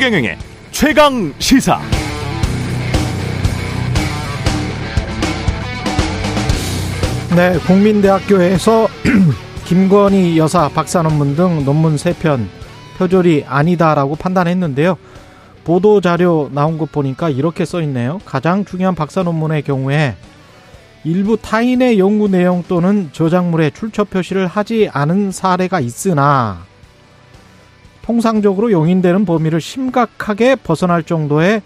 최경영의 최강 시사. 네, 국민대학교에서 김건희 여사 박사 논문 등 논문 세 편 표절이 아니다라고 판단했는데요. 보도 자료 나온 것 보니까 이렇게 써 있네요. 가장 중요한 박사 논문의 경우에 일부 타인의 연구 내용 또는 저작물의 출처 표시를 하지 않은 사례가 있으나 통상적으로 용인되는 범위를 심각하게 벗어날 정도의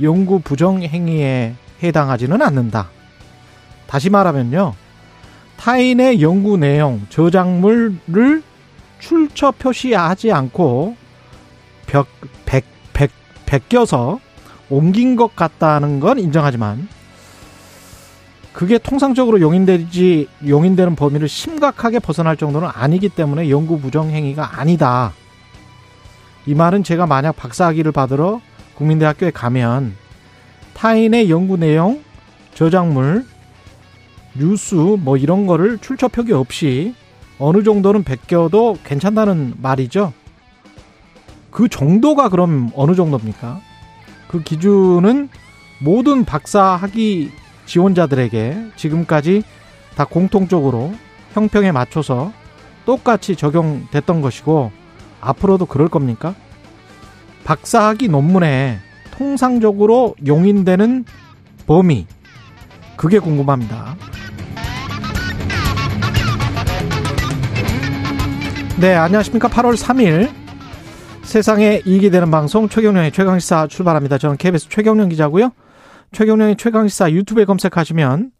연구 부정 행위에 해당하지는 않는다. 다시 말하면요. 타인의 연구 내용, 저작물을 출처 표시하지 않고 벽, 백, 백, 베껴서 옮긴 것 같다는 건 인정하지만 그게 통상적으로 용인되지 용인되는 범위를 심각하게 벗어날 정도는 아니기 때문에 연구 부정 행위가 아니다. 이 말은 제가 만약 박사학위를 받으러 국민대학교에 가면 타인의 연구 내용, 저작물, 뉴스 뭐 이런 거를 출처 표기 없이 어느 정도는 베껴도 괜찮다는 말이죠. 그 정도가 그럼 어느 정도입니까? 그 기준은 모든 박사 학위 지원자들에게 지금까지 다 공통적으로 형평에 맞춰서 똑같이 적용됐던 것이고 앞으로도 그럴 겁니까? 박사학위 논문에 통상적으로 용인되는 범위 그게 궁금합니다. 네, 안녕하십니까. 8월 3일 세상에 이익이 되는 방송 최경련의 최강시사 출발합니다. 저는 KBS 최경련 기자고요. 최경련의 최강시사 유튜브에 검색하시면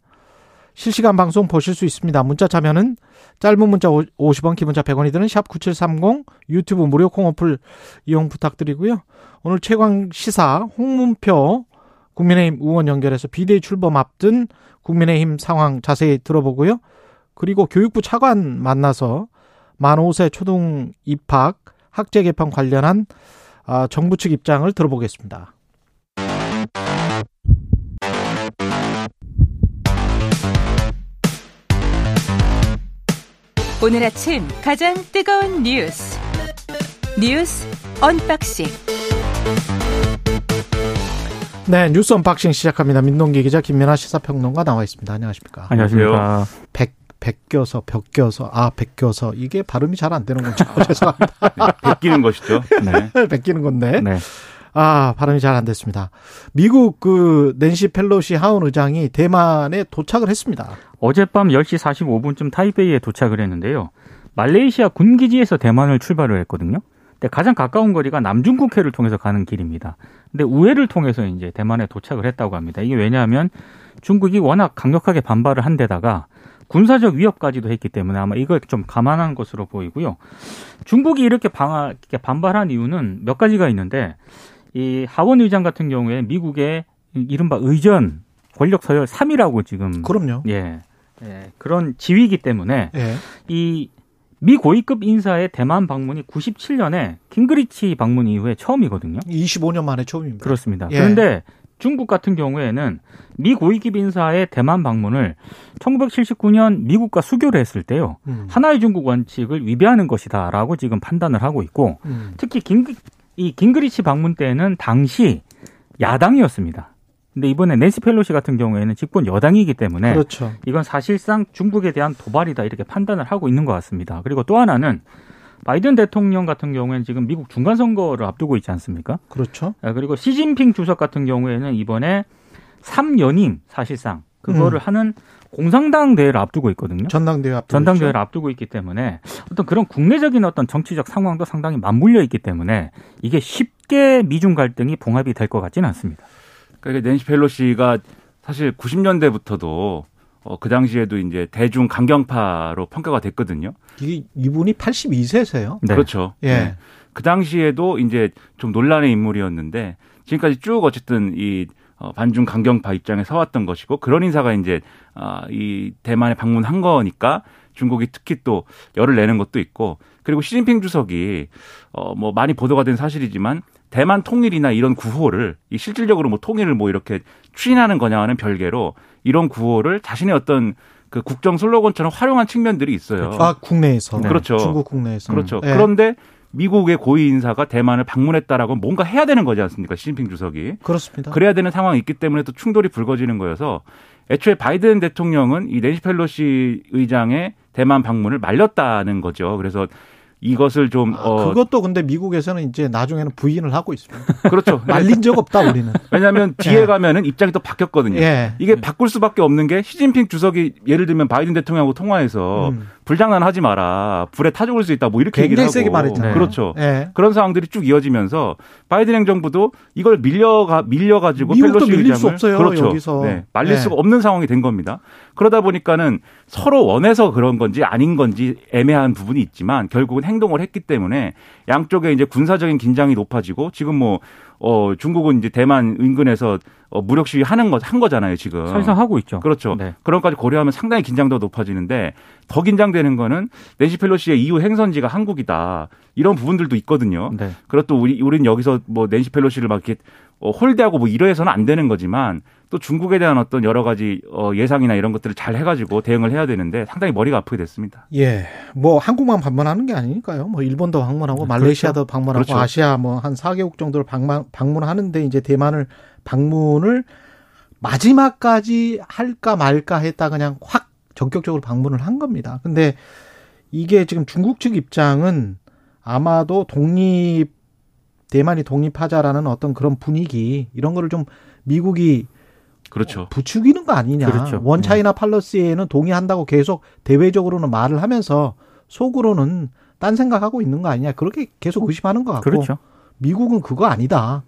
실시간 방송 보실 수 있습니다. 문자 참여는 짧은 문자 50원, 기본자 100원이 드는 샵 9730 유튜브 무료 콩 어플 이용 부탁드리고요. 오늘 최강 시사 홍문표 국민의힘 의원 연결해서 비대위 출범 앞둔 국민의힘 상황 자세히 들어보고요. 그리고 교육부 차관 만나서 만 5세 초등 입학 학제 개편 관련한 아, 정부 측 입장을 들어보겠습니다. 오늘 아침 가장 뜨거운 뉴스 뉴스 언박싱 네, 뉴스 언박싱 시작합니다. 민동기 기자 김민아 시사평론가 나와 있습니다. 안녕하십니까? 안녕하십니까? 백 베껴서 벽껴서 아 베껴서 이게 발음이 잘 안 되는 거죠. 죄송합니다. 네, 베끼는 것이죠. 네. 베끼는 건데. 네. 아, 발음이 잘 안 됐습니다. 미국 그 낸시 펠로시 하원 의장이 대만에 도착을 했습니다. 어젯밤 10시 45분쯤 타이베이에 도착을 했는데요. 말레이시아 군기지에서 대만을 출발을 했거든요. 근데 가장 가까운 거리가 남중국해를 통해서 가는 길입니다. 근데 우회를 통해서 이제 대만에 도착을 했다고 합니다. 이게 왜냐하면 중국이 워낙 강력하게 반발을 한 데다가 군사적 위협까지도 했기 때문에 아마 이걸 좀 감안한 것으로 보이고요. 중국이 이렇게 방, 이렇게 반발한 이유는 몇 가지가 있는데 이 하원 의장 같은 경우에 미국의 이른바 의전 권력 서열 3이라고 지금 그럼요. 예. 예, 그런 지위이기 때문에 예. 이미 고위급 인사의 대만 방문이 97년에 킹그리치 방문 이후에 처음이거든요. 25년 만에 처음입니다. 그렇습니다. 예. 그런데 중국 같은 경우에는 미 고위급 인사의 대만 방문을 1979년 미국과 수교를 했을 때요. 음. 하나의 중국 원칙을 위배하는 것이다라고 지금 판단을 하고 있고 음. 특히 긴, 이 긴그리치 방문 때는 당시 야당이었습니다. 근데 이번에 낸시 펠로시 같은 경우에는 직권 여당이기 때문에 그렇죠. 이건 사실상 중국에 대한 도발이다 이렇게 판단을 하고 있는 것 같습니다. 그리고 또 하나는 바이든 대통령 같은 경우에는 지금 미국 중간 선거를 앞두고 있지 않습니까? 그렇죠. 아, 그리고 시진핑 주석 같은 경우에는 이번에 3연임 사실상 그거를 음. 하는 공산당 대회를 앞두고 있거든요. 전당대회 앞두고 전당대회를 있죠. 앞두고 있기 때문에 어떤 그런 국내적인 어떤 정치적 상황도 상당히 맞물려 있기 때문에 이게 쉽게 미중 갈등이 봉합이 될 것 같지는 않습니다. 그러니까 낸시 펠로시가 사실 90년대부터도 어, 그 당시에도 이제 대중 강경파로 평가가 됐거든요. 이, 이분이 82세세요. 네. 그렇죠. 예. 그 당시에도 이제 좀 논란의 인물이었는데 지금까지 쭉 어쨌든 이 어, 반중 강경파 입장에 서왔던 것이고 그런 인사가 이제 아, 이 대만에 방문한 거니까 중국이 특히 또 열을 내는 것도 있고 그리고 시진핑 주석이 어, 뭐 많이 보도가 된 사실이지만 대만 통일이나 이런 구호를 이 실질적으로 뭐 통일을 뭐 이렇게 추진하는 거냐와는 별개로 이런 구호를 자신의 어떤 그 국정 슬로건처럼 활용한 측면들이 있어요. 아 국내에서 네. 그렇죠. 중국 국내에서 그렇죠. 예. 그런데 미국의 고위 인사가 대만을 방문했다라고 뭔가 해야 되는 거지 않습니까? 시진핑 주석이. 그렇습니다. 그래야 되는 상황이 있기 때문에 또 충돌이 불거지는 거여서 애초에 바이든 대통령은 이 낸시 펠로시 의장의 대만 방문을 말렸다는 거죠. 그래서 이것을 좀 아, 어, 그것도 근데 미국에서는 이제 나중에는 부인을 하고 있습니다. 그렇죠. 말린 적 없다 우리는. 왜냐하면 뒤에 예. 가면은 입장이 또 바뀌었거든요. 예. 이게 바꿀 수밖에 없는 게 시진핑 주석이 예를 들면 바이든 대통령하고 통화해서 음. 불장난하지 마라, 불에 타 죽을 수 있다, 뭐 이렇게 얘기를 하고 세게 말했잖아요. 그렇죠. 예. 그런 상황들이 쭉 이어지면서 바이든 행정부도 이걸 밀려가 밀려 가지고 미국도 펠로시 의장을 수 없어요, 그렇죠. 여기서. 네, 말릴 네. 수가 없는 상황이 된 겁니다. 그러다 보니까는 서로 원해서 그런 건지 아닌 건지 애매한 부분이 있지만 결국은 행동을 했기 때문에 양쪽에 이제 군사적인 긴장이 높아지고 지금 뭐 어, 중국은 이제 대만 인근에서 어, 무력 시위 하는 거, 한 거잖아요, 지금. 사실상 하고 있죠. 그렇죠. 네. 그런 것까지 고려하면 상당히 긴장도가 높아지는데 더 긴장되는 거는 낸시 펠로시의 이후 행선지가 한국이다. 이런 부분들도 있거든요. 네. 그렇도 우리 우리는 여기서 뭐 낸시 펠로시를 막 이렇게 어, 홀대하고 뭐 이러해서는 안 되는 거지만 또 중국에 대한 어떤 여러 가지 어, 예상이나 이런 것들을 잘 해가지고 대응을 해야 되는데 상당히 머리가 아프게 됐습니다. 예. 뭐 한국만 방문하는 게 아니니까요. 뭐 일본도 방문하고 말레이시아도 방문하고 그렇죠. 아시아 뭐 한 4개국 정도를 방문 방문하는데 이제 대만을 방문을 마지막까지 할까 말까 했다 그냥 확 전격적으로 방문을 한 겁니다. 근데 이게 지금 중국 측 입장은 아마도 독립 대만이 독립하자라는 어떤 그런 분위기 이런 거를 좀 미국이 그렇죠. 부추기는 거 아니냐. 그렇죠. 원 차이나 팔러스에는 동의한다고 계속 대외적으로는 말을 하면서 속으로는 딴 생각하고 있는 거 아니냐. 그렇게 계속 의심하는 것 같고. 그렇죠. 미국은 그거 아니다.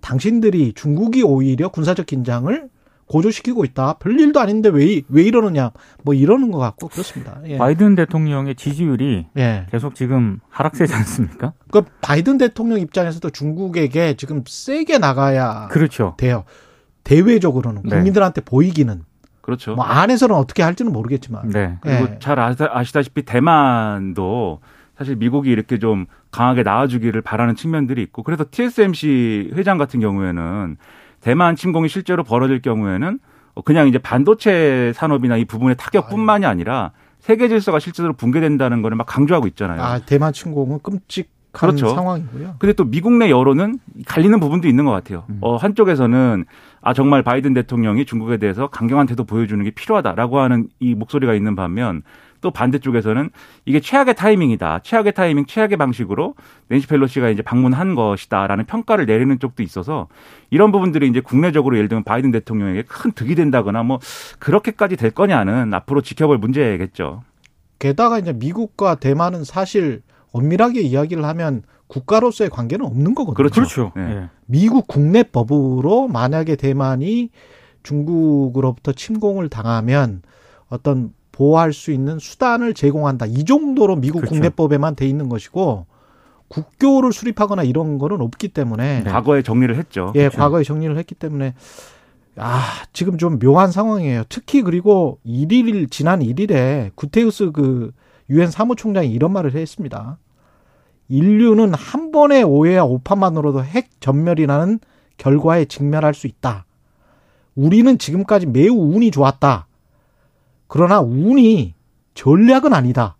당신들이 중국이 오히려 군사적 긴장을 고조시키고 있다. 별일도 아닌데 왜, 왜 이러느냐. 뭐 이러는 것 같고 그렇습니다. 예. 바이든 대통령의 지지율이 예. 계속 지금 하락세지 않습니까? 그 바이든 대통령 입장에서도 중국에게 지금 세게 나가야 그렇죠. 돼요. 대외적으로는 네. 국민들한테 보이기는 그렇죠. 뭐 안에서는 어떻게 할지는 모르겠지만. 네. 그리고 예. 잘 아시다, 아시다 시피 대만도 사실 미국이 이렇게 좀 강하게 나와주기를 바라는 측면들이 있고 그래서 TSMC 회장 같은 경우에는 대만 침공이 실제로 벌어질 경우에는 그냥 이제 반도체 산업이나 이 부분의 타격뿐만이 아니라 세계 질서가 실제로 붕괴된다는 거를 막 강조하고 있잖아요. 아, 대만 침공은 끔찍한 그렇죠. 상황이고요. 근데 또 미국 내 여론은 갈리는 부분도 있는 것 같아요. 어, 한쪽에서는 아 정말 바이든 대통령이 중국에 대해서 강경한 태도 보여주는 게 필요하다라고 하는 이 목소리가 있는 반면 또 반대쪽에서는 이게 최악의 타이밍이다. 최악의 타이밍, 최악의 방식으로 낸시 펠로시가 이제 방문한 것이다라는 평가를 내리는 쪽도 있어서 이런 부분들이 이제 국내적으로 예를 들면 바이든 대통령에게 큰 득이 된다거나 뭐 그렇게까지 될 거냐는 앞으로 지켜볼 문제겠죠. 게다가 이제 미국과 대만은 사실 엄밀하게 이야기를 하면 국가로서의 관계는 없는 거거든요. 그렇죠. 그렇죠. 네. 예. 미국 국내법으로 만약에 대만이 중국으로부터 침공을 당하면 어떤 보호할 수 있는 수단을 제공한다. 이 정도로 미국 그렇죠. 국내법에만 돼 있는 것이고 국교를 수립하거나 이런 거는 없기 때문에 과거에 정리를 했죠. 예, 그렇죠. 과거에 정리를 했기 때문에 아, 지금 좀 묘한 상황이에요. 특히 그리고 1일 지난 1일에 구테우스 그 유엔 사무총장이 이런 말을 했습니다. 인류는 한 번의 오해와 오판만으로도 핵 전멸이라는 결과에 직면할 수 있다. 우리는 지금까지 매우 운이 좋았다. 그러나 운이 전략은 아니다.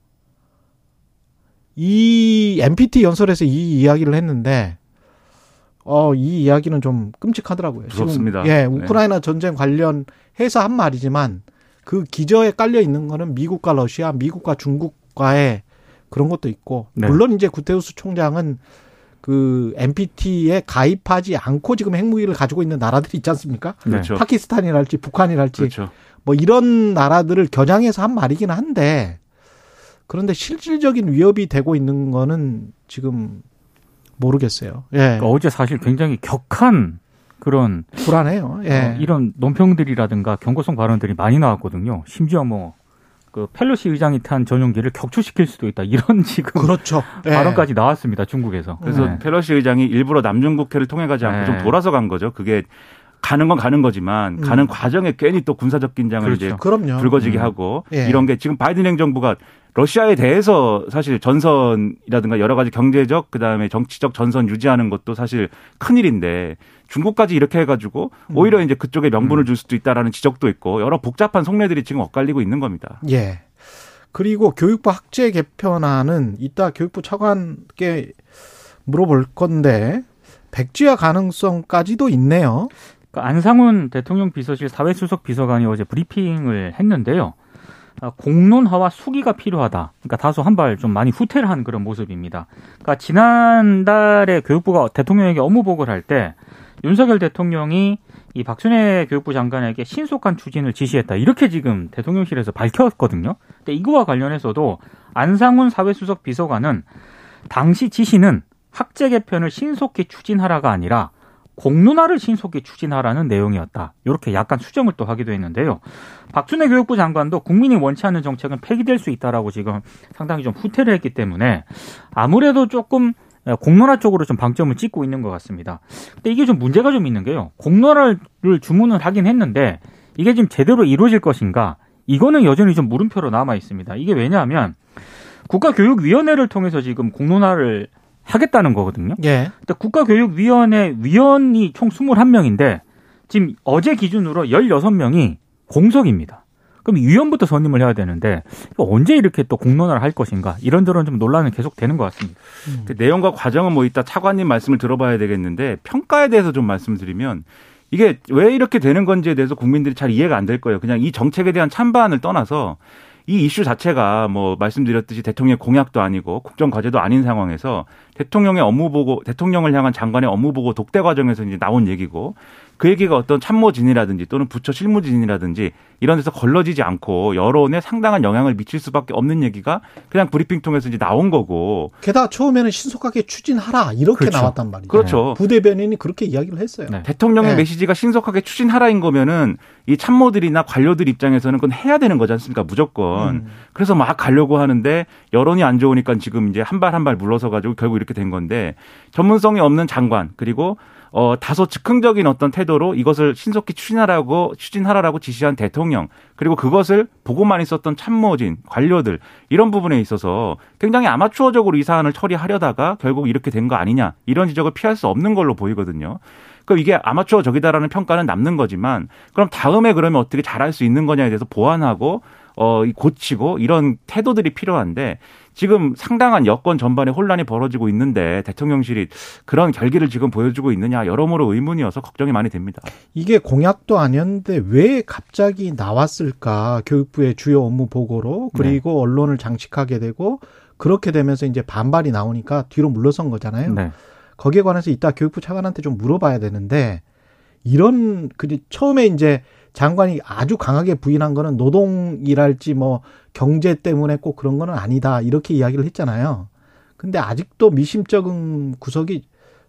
이 NPT 연설에서 이 이야기를 했는데 어, 이 이야기는 좀 끔찍하더라고요. 무섭습니다. 지금, 예, 네. 우크라이나 전쟁 관련해서 한 말이지만 그 기저에 깔려 있는 거는 미국과 러시아, 미국과 중국과의 그런 것도 있고 네. 물론 이제 구테우스 총장은 그 NPT에 가입하지 않고 지금 핵무기를 가지고 있는 나라들이 있지 않습니까? 그렇죠. 파키스탄이랄지 북한이랄지 그렇죠. 뭐 이런 나라들을 겨냥해서 한 말이긴 한데 그런데 실질적인 위협이 되고 있는 거는 지금 모르겠어요. 예. 그러니까 어제 사실 굉장히 격한 그런 불안해요. 예. 어, 이런 논평들이라든가 경고성 발언들이 많이 나왔거든요. 심지어 뭐 그 펠로시 의장이 탄 전용기를 격추시킬 수도 있다 이런 지금 그렇죠. 예. 발언까지 나왔습니다. 중국에서. 그래서 네. 펠로시 의장이 일부러 남중국해를 통해 가지 않고 네. 좀 돌아서 간 거죠. 그게 가는 건 가는 거지만 음. 가는 과정에 괜히 또 군사적 긴장을 그렇죠. 이제 그럼요. 불거지게 음. 하고 예. 이런 게 지금 바이든 행정부가 러시아에 대해서 사실 전선이라든가 여러 가지 경제적 그다음에 정치적 전선 유지하는 것도 사실 큰 일인데 중국까지 이렇게 해가지고 오히려 이제 그쪽에 명분을 줄 수도 있다라는 지적도 있고 여러 복잡한 속내들이 지금 엇갈리고 있는 겁니다. 예. 그리고 교육부 학제 개편안은 이따 교육부 차관께 물어볼 건데 백지화 가능성까지도 있네요. 그러니까 안상훈 대통령 비서실 사회수석 비서관이 어제 브리핑을 했는데요. 아, 공론화와 수기가 필요하다. 그러니까 다소 한 발 좀 많이 후퇴를 한 그런 모습입니다. 그러니까 지난달에 교육부가 대통령에게 업무 보고를 할 때 윤석열 대통령이 이 박순애 교육부 장관에게 신속한 추진을 지시했다. 이렇게 지금 대통령실에서 밝혔거든요. 근데 이거와 관련해서도 안상훈 사회수석 비서관은 당시 지시는 학제 개편을 신속히 추진하라가 아니라 공론화를 신속히 추진하라는 내용이었다. 이렇게 약간 수정을 또 하기도 했는데요. 박준혜 교육부 장관도 국민이 원치 않는 정책은 폐기될 수 있다라고 지금 상당히 좀 후퇴를 했기 때문에 아무래도 조금 공론화 쪽으로 좀 방점을 찍고 있는 것 같습니다. 근데 이게 좀 문제가 좀 있는 게요. 공론화를 주문을 하긴 했는데 이게 지금 제대로 이루어질 것인가? 이거는 여전히 좀 물음표로 남아 있습니다. 이게 왜냐하면 국가교육위원회를 통해서 지금 공론화를 하겠다는 거거든요. 예. 근데 국가교육위원회 위원이 총 21명인데 지금 어제 기준으로 16명이 공석입니다. 그럼 위원부터 선임을 해야 되는데 언제 이렇게 또 공론화를 할 것인가 이런저런 좀 논란은 계속 되는 것 같습니다. 음. 그 내용과 과정은 뭐 이따 차관님 말씀을 들어봐야 되겠는데 평가에 대해서 좀 말씀드리면 이게 왜 이렇게 되는 건지에 대해서 국민들이 잘 이해가 안 될 거예요. 그냥 이 정책에 대한 찬반을 떠나서 이 이슈 자체가 뭐 말씀드렸듯이 대통령의 공약도 아니고 국정 과제도 아닌 상황에서 대통령의 업무 보고 대통령을 향한 장관의 업무 보고 독대 과정에서 이제 나온 얘기고 그 얘기가 어떤 참모진이라든지 또는 부처 실무진이라든지 이런 데서 걸러지지 않고 여론에 상당한 영향을 미칠 수밖에 없는 얘기가 그냥 브리핑 통해서 이제 나온 거고. 게다가 처음에는 신속하게 추진하라 이렇게 그렇죠. 나왔단 말이죠. 그렇죠. 부대변인이 그렇게 이야기를 했어요. 네. 대통령의 네. 메시지가 신속하게 추진하라인 거면은 이 참모들이나 관료들 입장에서는 그건 해야 되는 거지 않습니까? 무조건. 음. 그래서 막 가려고 하는데 여론이 안 좋으니까 지금 이제 한 발 한 발 물러서 가지고 결국 이렇게 된 건데 전문성이 없는 장관 그리고 어, 다소 즉흥적인 어떤 태도로 이것을 신속히 추진하라고, 추진하라고 지시한 대통령, 그리고 그것을 보고만 있었던 참모진, 관료들, 이런 부분에 있어서 굉장히 아마추어적으로 이 사안을 처리하려다가 결국 이렇게 된 거 아니냐, 이런 지적을 피할 수 없는 걸로 보이거든요. 그럼 이게 아마추어적이다라는 평가는 남는 거지만, 그럼 다음에 그러면 어떻게 잘할 수 있는 거냐에 대해서 보완하고, 어, 이 고치고 이런 태도들이 필요한데 지금 상당한 여권 전반에 혼란이 벌어지고 있는데 대통령실이 그런 결기를 지금 보여주고 있느냐 여러모로 의문이어서 걱정이 많이 됩니다. 이게 공약도 아니었는데 왜 갑자기 나왔을까? 교육부의 주요 업무 보고로 그리고 언론을 장식하게 되고 그렇게 되면서 이제 반발이 나오니까 뒤로 물러선 거잖아요. 네. 거기에 관해서 이따 교육부 차관한테 좀 물어봐야 되는데 이런 그 처음에 이제 장관이 아주 강하게 부인한 거는 노동이랄지 뭐 경제 때문에 꼭 그런 거는 아니다 이렇게 이야기를 했잖아요. 근데 아직도 미심쩍은 구석이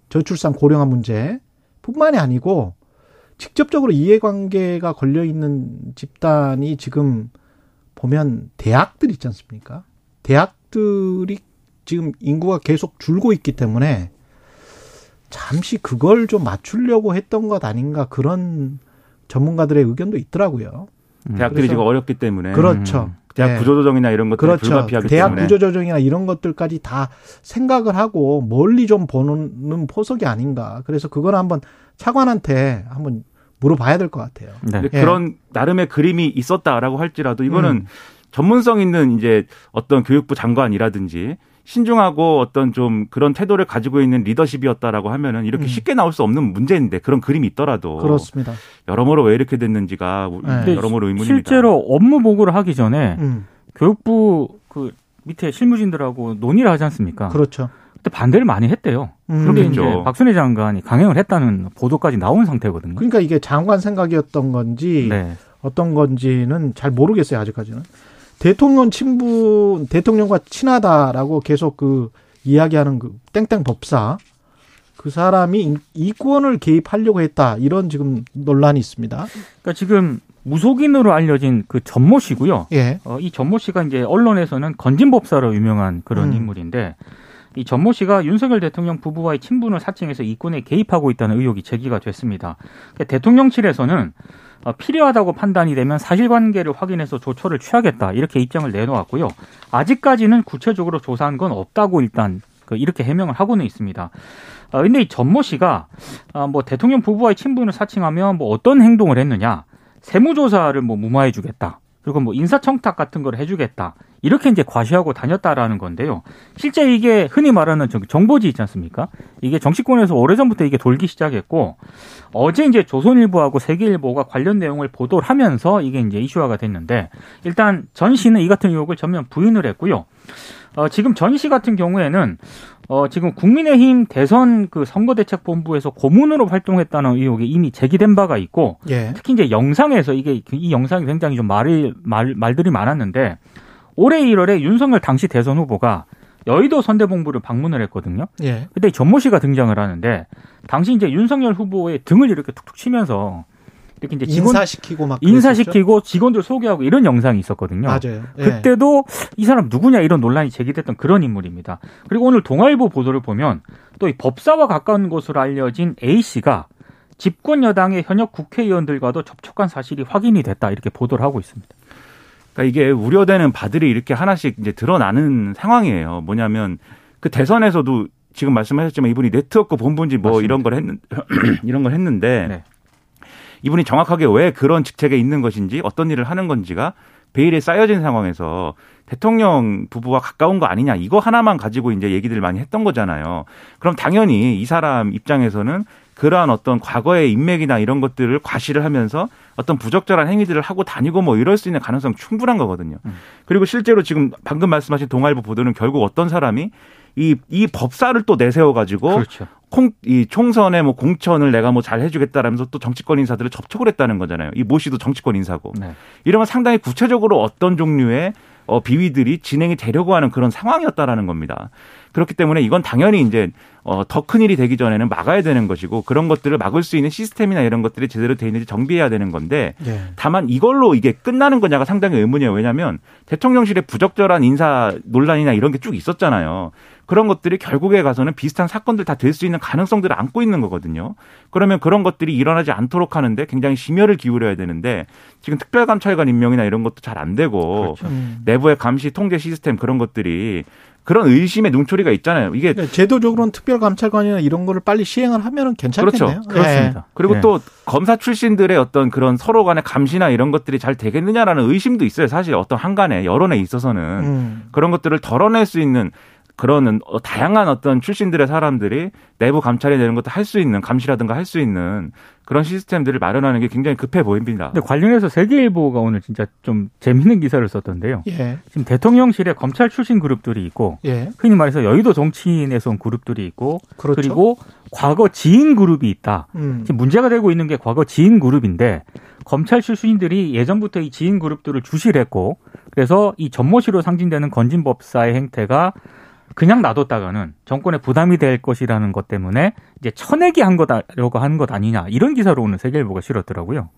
저출산 고령화 문제 뿐만이 아니고 직접적으로 이해관계가 걸려 있는 집단이 지금 보면 대학들 있지 않습니까? 대학들이 지금 인구가 계속 줄고 있기 때문에 잠시 그걸 좀 맞추려고 했던 것 아닌가 그런 전문가들의 의견도 있더라고요. 대학들이 그래서- 지금 어렵기 때문에 그렇죠. 대학 네. 구조조정이나 이런 것들이 그렇죠. 불가피하기 대학 때문에 구조조정이나 이런 것들까지 다 생각을 하고 멀리 좀 보는 포석이 아닌가. 그래서 그걸 한번 차관한테 한번 물어봐야 될 것 같아요. 네. 예. 그런 나름의 그림이 있었다라고 할지라도 이거는 음. 전문성 있는 이제 어떤 교육부 장관이라든지 신중하고 어떤 좀 그런 태도를 가지고 있는 리더십이었다라고 하면은 이렇게 음. 쉽게 나올 수 없는 문제인데 그런 그림이 있더라도 그렇습니다. 여러모로 왜 이렇게 됐는지가 네. 여러모로 의문입니다. 실제로 업무 보고를 하기 전에 음, 교육부 그 밑에 실무진들하고 논의를 하지 않습니까? 그렇죠. 그때 반대를 많이 했대요. 음. 그런데. 이제 박순애 장관이 강행을 했다는 보도까지 나온 상태거든요. 그러니까 이게 장관 생각이었던 건지 네. 어떤 건지는 잘 모르겠어요 아직까지는. 대통령 친분 대통령과 친하다라고 계속 그 이야기하는 그 땡땡 법사 그 사람이 이권을 개입하려고 했다 이런 지금 논란이 있습니다. 그러니까 지금 무속인으로 알려진 그 전모 씨고요. 예. 어, 이 전모 씨가 이제 언론에서는 건진법사로 유명한 그런 음. 인물인데 이 전모 씨가 윤석열 대통령 부부와의 친분을 사칭해서 이권에 개입하고 있다는 의혹이 제기가 됐습니다. 그러니까 대통령실에서는 어, 필요하다고 판단이 되면 사실관계를 확인해서 조처를 취하겠다 이렇게 입장을 내놓았고요. 아직까지는 구체적으로 조사한 건 없다고 일단 그 이렇게 해명을 하고는 있습니다. 어, 근데 이 전모 씨가 어, 뭐 대통령 부부와의 친분을 사칭하면 뭐 어떤 행동을 했느냐 세무조사를 뭐 무마해주겠다. 그리고 뭐 인사청탁 같은 걸 해주겠다. 이렇게 이제 과시하고 다녔다라는 건데요. 실제 이게 흔히 말하는 정보지 있지 않습니까? 이게 정치권에서 오래전부터 이게 돌기 시작했고 어제 이제 조선일보하고 세계일보가 관련 내용을 보도를 하면서 이게 이제 이슈화가 됐는데 일단 전 씨는 이 같은 의혹을 전면 부인을 했고요. 어, 지금 전 씨 같은 경우에는 어, 지금 국민의힘 대선 그 선거대책본부에서 고문으로 활동했다는 의혹이 이미 제기된 바가 있고 예. 특히 이제 영상에서 이게 이 영상이 굉장히 좀 말이 말 말들이 많았는데 올해 1월에 윤석열 당시 대선 후보가 여의도 선대본부를 방문을 했거든요. 예. 그때 전모 씨가 등장을 하는데 당시 이제 윤석열 후보의 등을 이렇게 툭툭 치면서 이렇게 이제 직원 인사시키고 막 인사시키고 직원들 소개하고 이런 영상이 있었거든요. 맞아요. 예. 그때도 이 사람 누구냐 이런 논란이 제기됐던 그런 인물입니다. 그리고 오늘 동아일보 보도를 보면 또 이 법사와 가까운 것으로 알려진 A 씨가 집권 여당의 현역 국회의원들과도 접촉한 사실이 확인이 됐다 이렇게 보도를 하고 있습니다. 그러니까 이게 우려되는 바들이 이렇게 하나씩 이제 드러나는 상황이에요. 뭐냐면 그 대선에서도 지금 말씀하셨지만 이분이 네트워크 본부인지 뭐 맞습니다. 이런 걸 했는 이런 걸 했는데 네. 이분이 정확하게 왜 그런 직책에 있는 것인지 어떤 일을 하는 건지가 베일에 쌓여진 상황에서 대통령 부부와 가까운 거 아니냐 이거 하나만 가지고 이제 얘기들 많이 했던 거잖아요. 그럼 당연히 이 사람 입장에서는 그러한 어떤 과거의 인맥이나 이런 것들을 과시를 하면서 어떤 부적절한 행위들을 하고 다니고 뭐 이럴 수 있는 가능성 충분한 거거든요. 음. 그리고 실제로 지금 방금 말씀하신 동아일보 보도는 결국 어떤 사람이 이, 이 법사를 또 내세워가지고 그렇죠. 콩, 이 총선에 뭐 공천을 내가 뭐 잘 해주겠다라면서 또 정치권 인사들을 접촉을 했다는 거잖아요. 이 모 씨도 정치권 인사고. 네. 이러면 상당히 구체적으로 어떤 종류의 어, 비위들이 진행이 되려고 하는 그런 상황이었다라는 겁니다. 그렇기 때문에 이건 당연히 이제 어, 더 큰 일이 되기 전에는 막아야 되는 것이고 그런 것들을 막을 수 있는 시스템이나 이런 것들이 제대로 돼 있는지 정비해야 되는 건데 예. 다만 이걸로 이게 끝나는 거냐가 상당히 의문이에요. 왜냐하면 대통령실에 부적절한 인사 논란이나 이런 게 쭉 있었잖아요. 그런 것들이 결국에 가서는 비슷한 사건들 다 될 수 있는 가능성들을 안고 있는 거거든요. 그러면 그런 것들이 일어나지 않도록 하는데 굉장히 심혈을 기울여야 되는데 지금 특별감찰관 임명이나 이런 것도 잘 안 되고 그렇죠. 음. 내부의 감시 통제 시스템 그런 것들이 그런 의심의 눈초리가 있잖아요. 이게 그러니까 제도적으로는 특별감찰관이나 이런 거를 빨리 시행을 하면은 괜찮겠네요. 그렇죠. 그렇습니다. 그리고 예. 또 검사 출신들의 어떤 그런 서로 간의 감시나 이런 것들이 잘 되겠느냐라는 의심도 있어요. 사실 어떤 한간에 여론에 있어서는 예. 음. 그런 것들을 덜어낼 수 있는 그런 어, 다양한 어떤 출신들의 사람들이 내부 감찰이 되는 것도 할 수 있는 감시라든가 할 수 있는 그런 시스템들을 마련하는 게 굉장히 급해 보입니다. 근데 관련해서 세계일보가 오늘 진짜 좀 재밌는 기사를 썼던데요. 예. 지금 대통령실에 검찰 출신 그룹들이 있고 예. 흔히 말해서 여의도 정치인에서 온 그룹들이 있고 그렇죠. 리고 과거 지인 그룹이 있다. 음. 지금 문제가 되고 있는 게 과거 지인 그룹인데 검찰 출신들이 예전부터 이 지인 그룹들을 주시를 했고 그래서 이 전모시로 상징되는 건진법사의 행태가 그냥 놔뒀다가는 정권에 부담이 될 것이라는 것 때문에 이제 쳐내기 한 거다라고 하는 것 아니냐 이런 기사로 오늘 세계일보가 실었더라고요.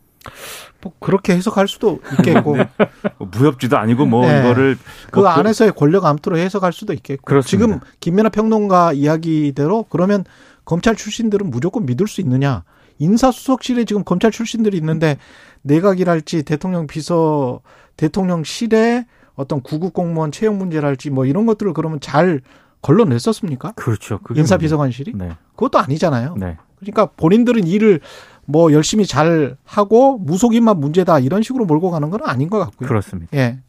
뭐 그렇게 해석할 수도 있겠고 뭐 무협지도 아니고 뭐 네. 이거를 그 뭐 안에서의 권력 암투로 해석할 수도 있겠고 그렇습니다. 지금 김연아 평론가 이야기대로 그러면 검찰 출신들은 무조건 믿을 수 있느냐? 인사수석실에 지금 검찰 출신들이 있는데 내각이랄지 대통령 비서 대통령실에 어떤 구급 공무원 채용 문제랄지 뭐 이런 것들을 그러면 잘 걸러냈었습니까? 그렇죠. 그게 인사비서관실이 네. 그것도 아니잖아요. 네. 그러니까 본인들은 일을 뭐 열심히 잘 하고 무속인만 문제다 이런 식으로 몰고 가는 건 아닌 것 같고요. 그렇습니다. 예.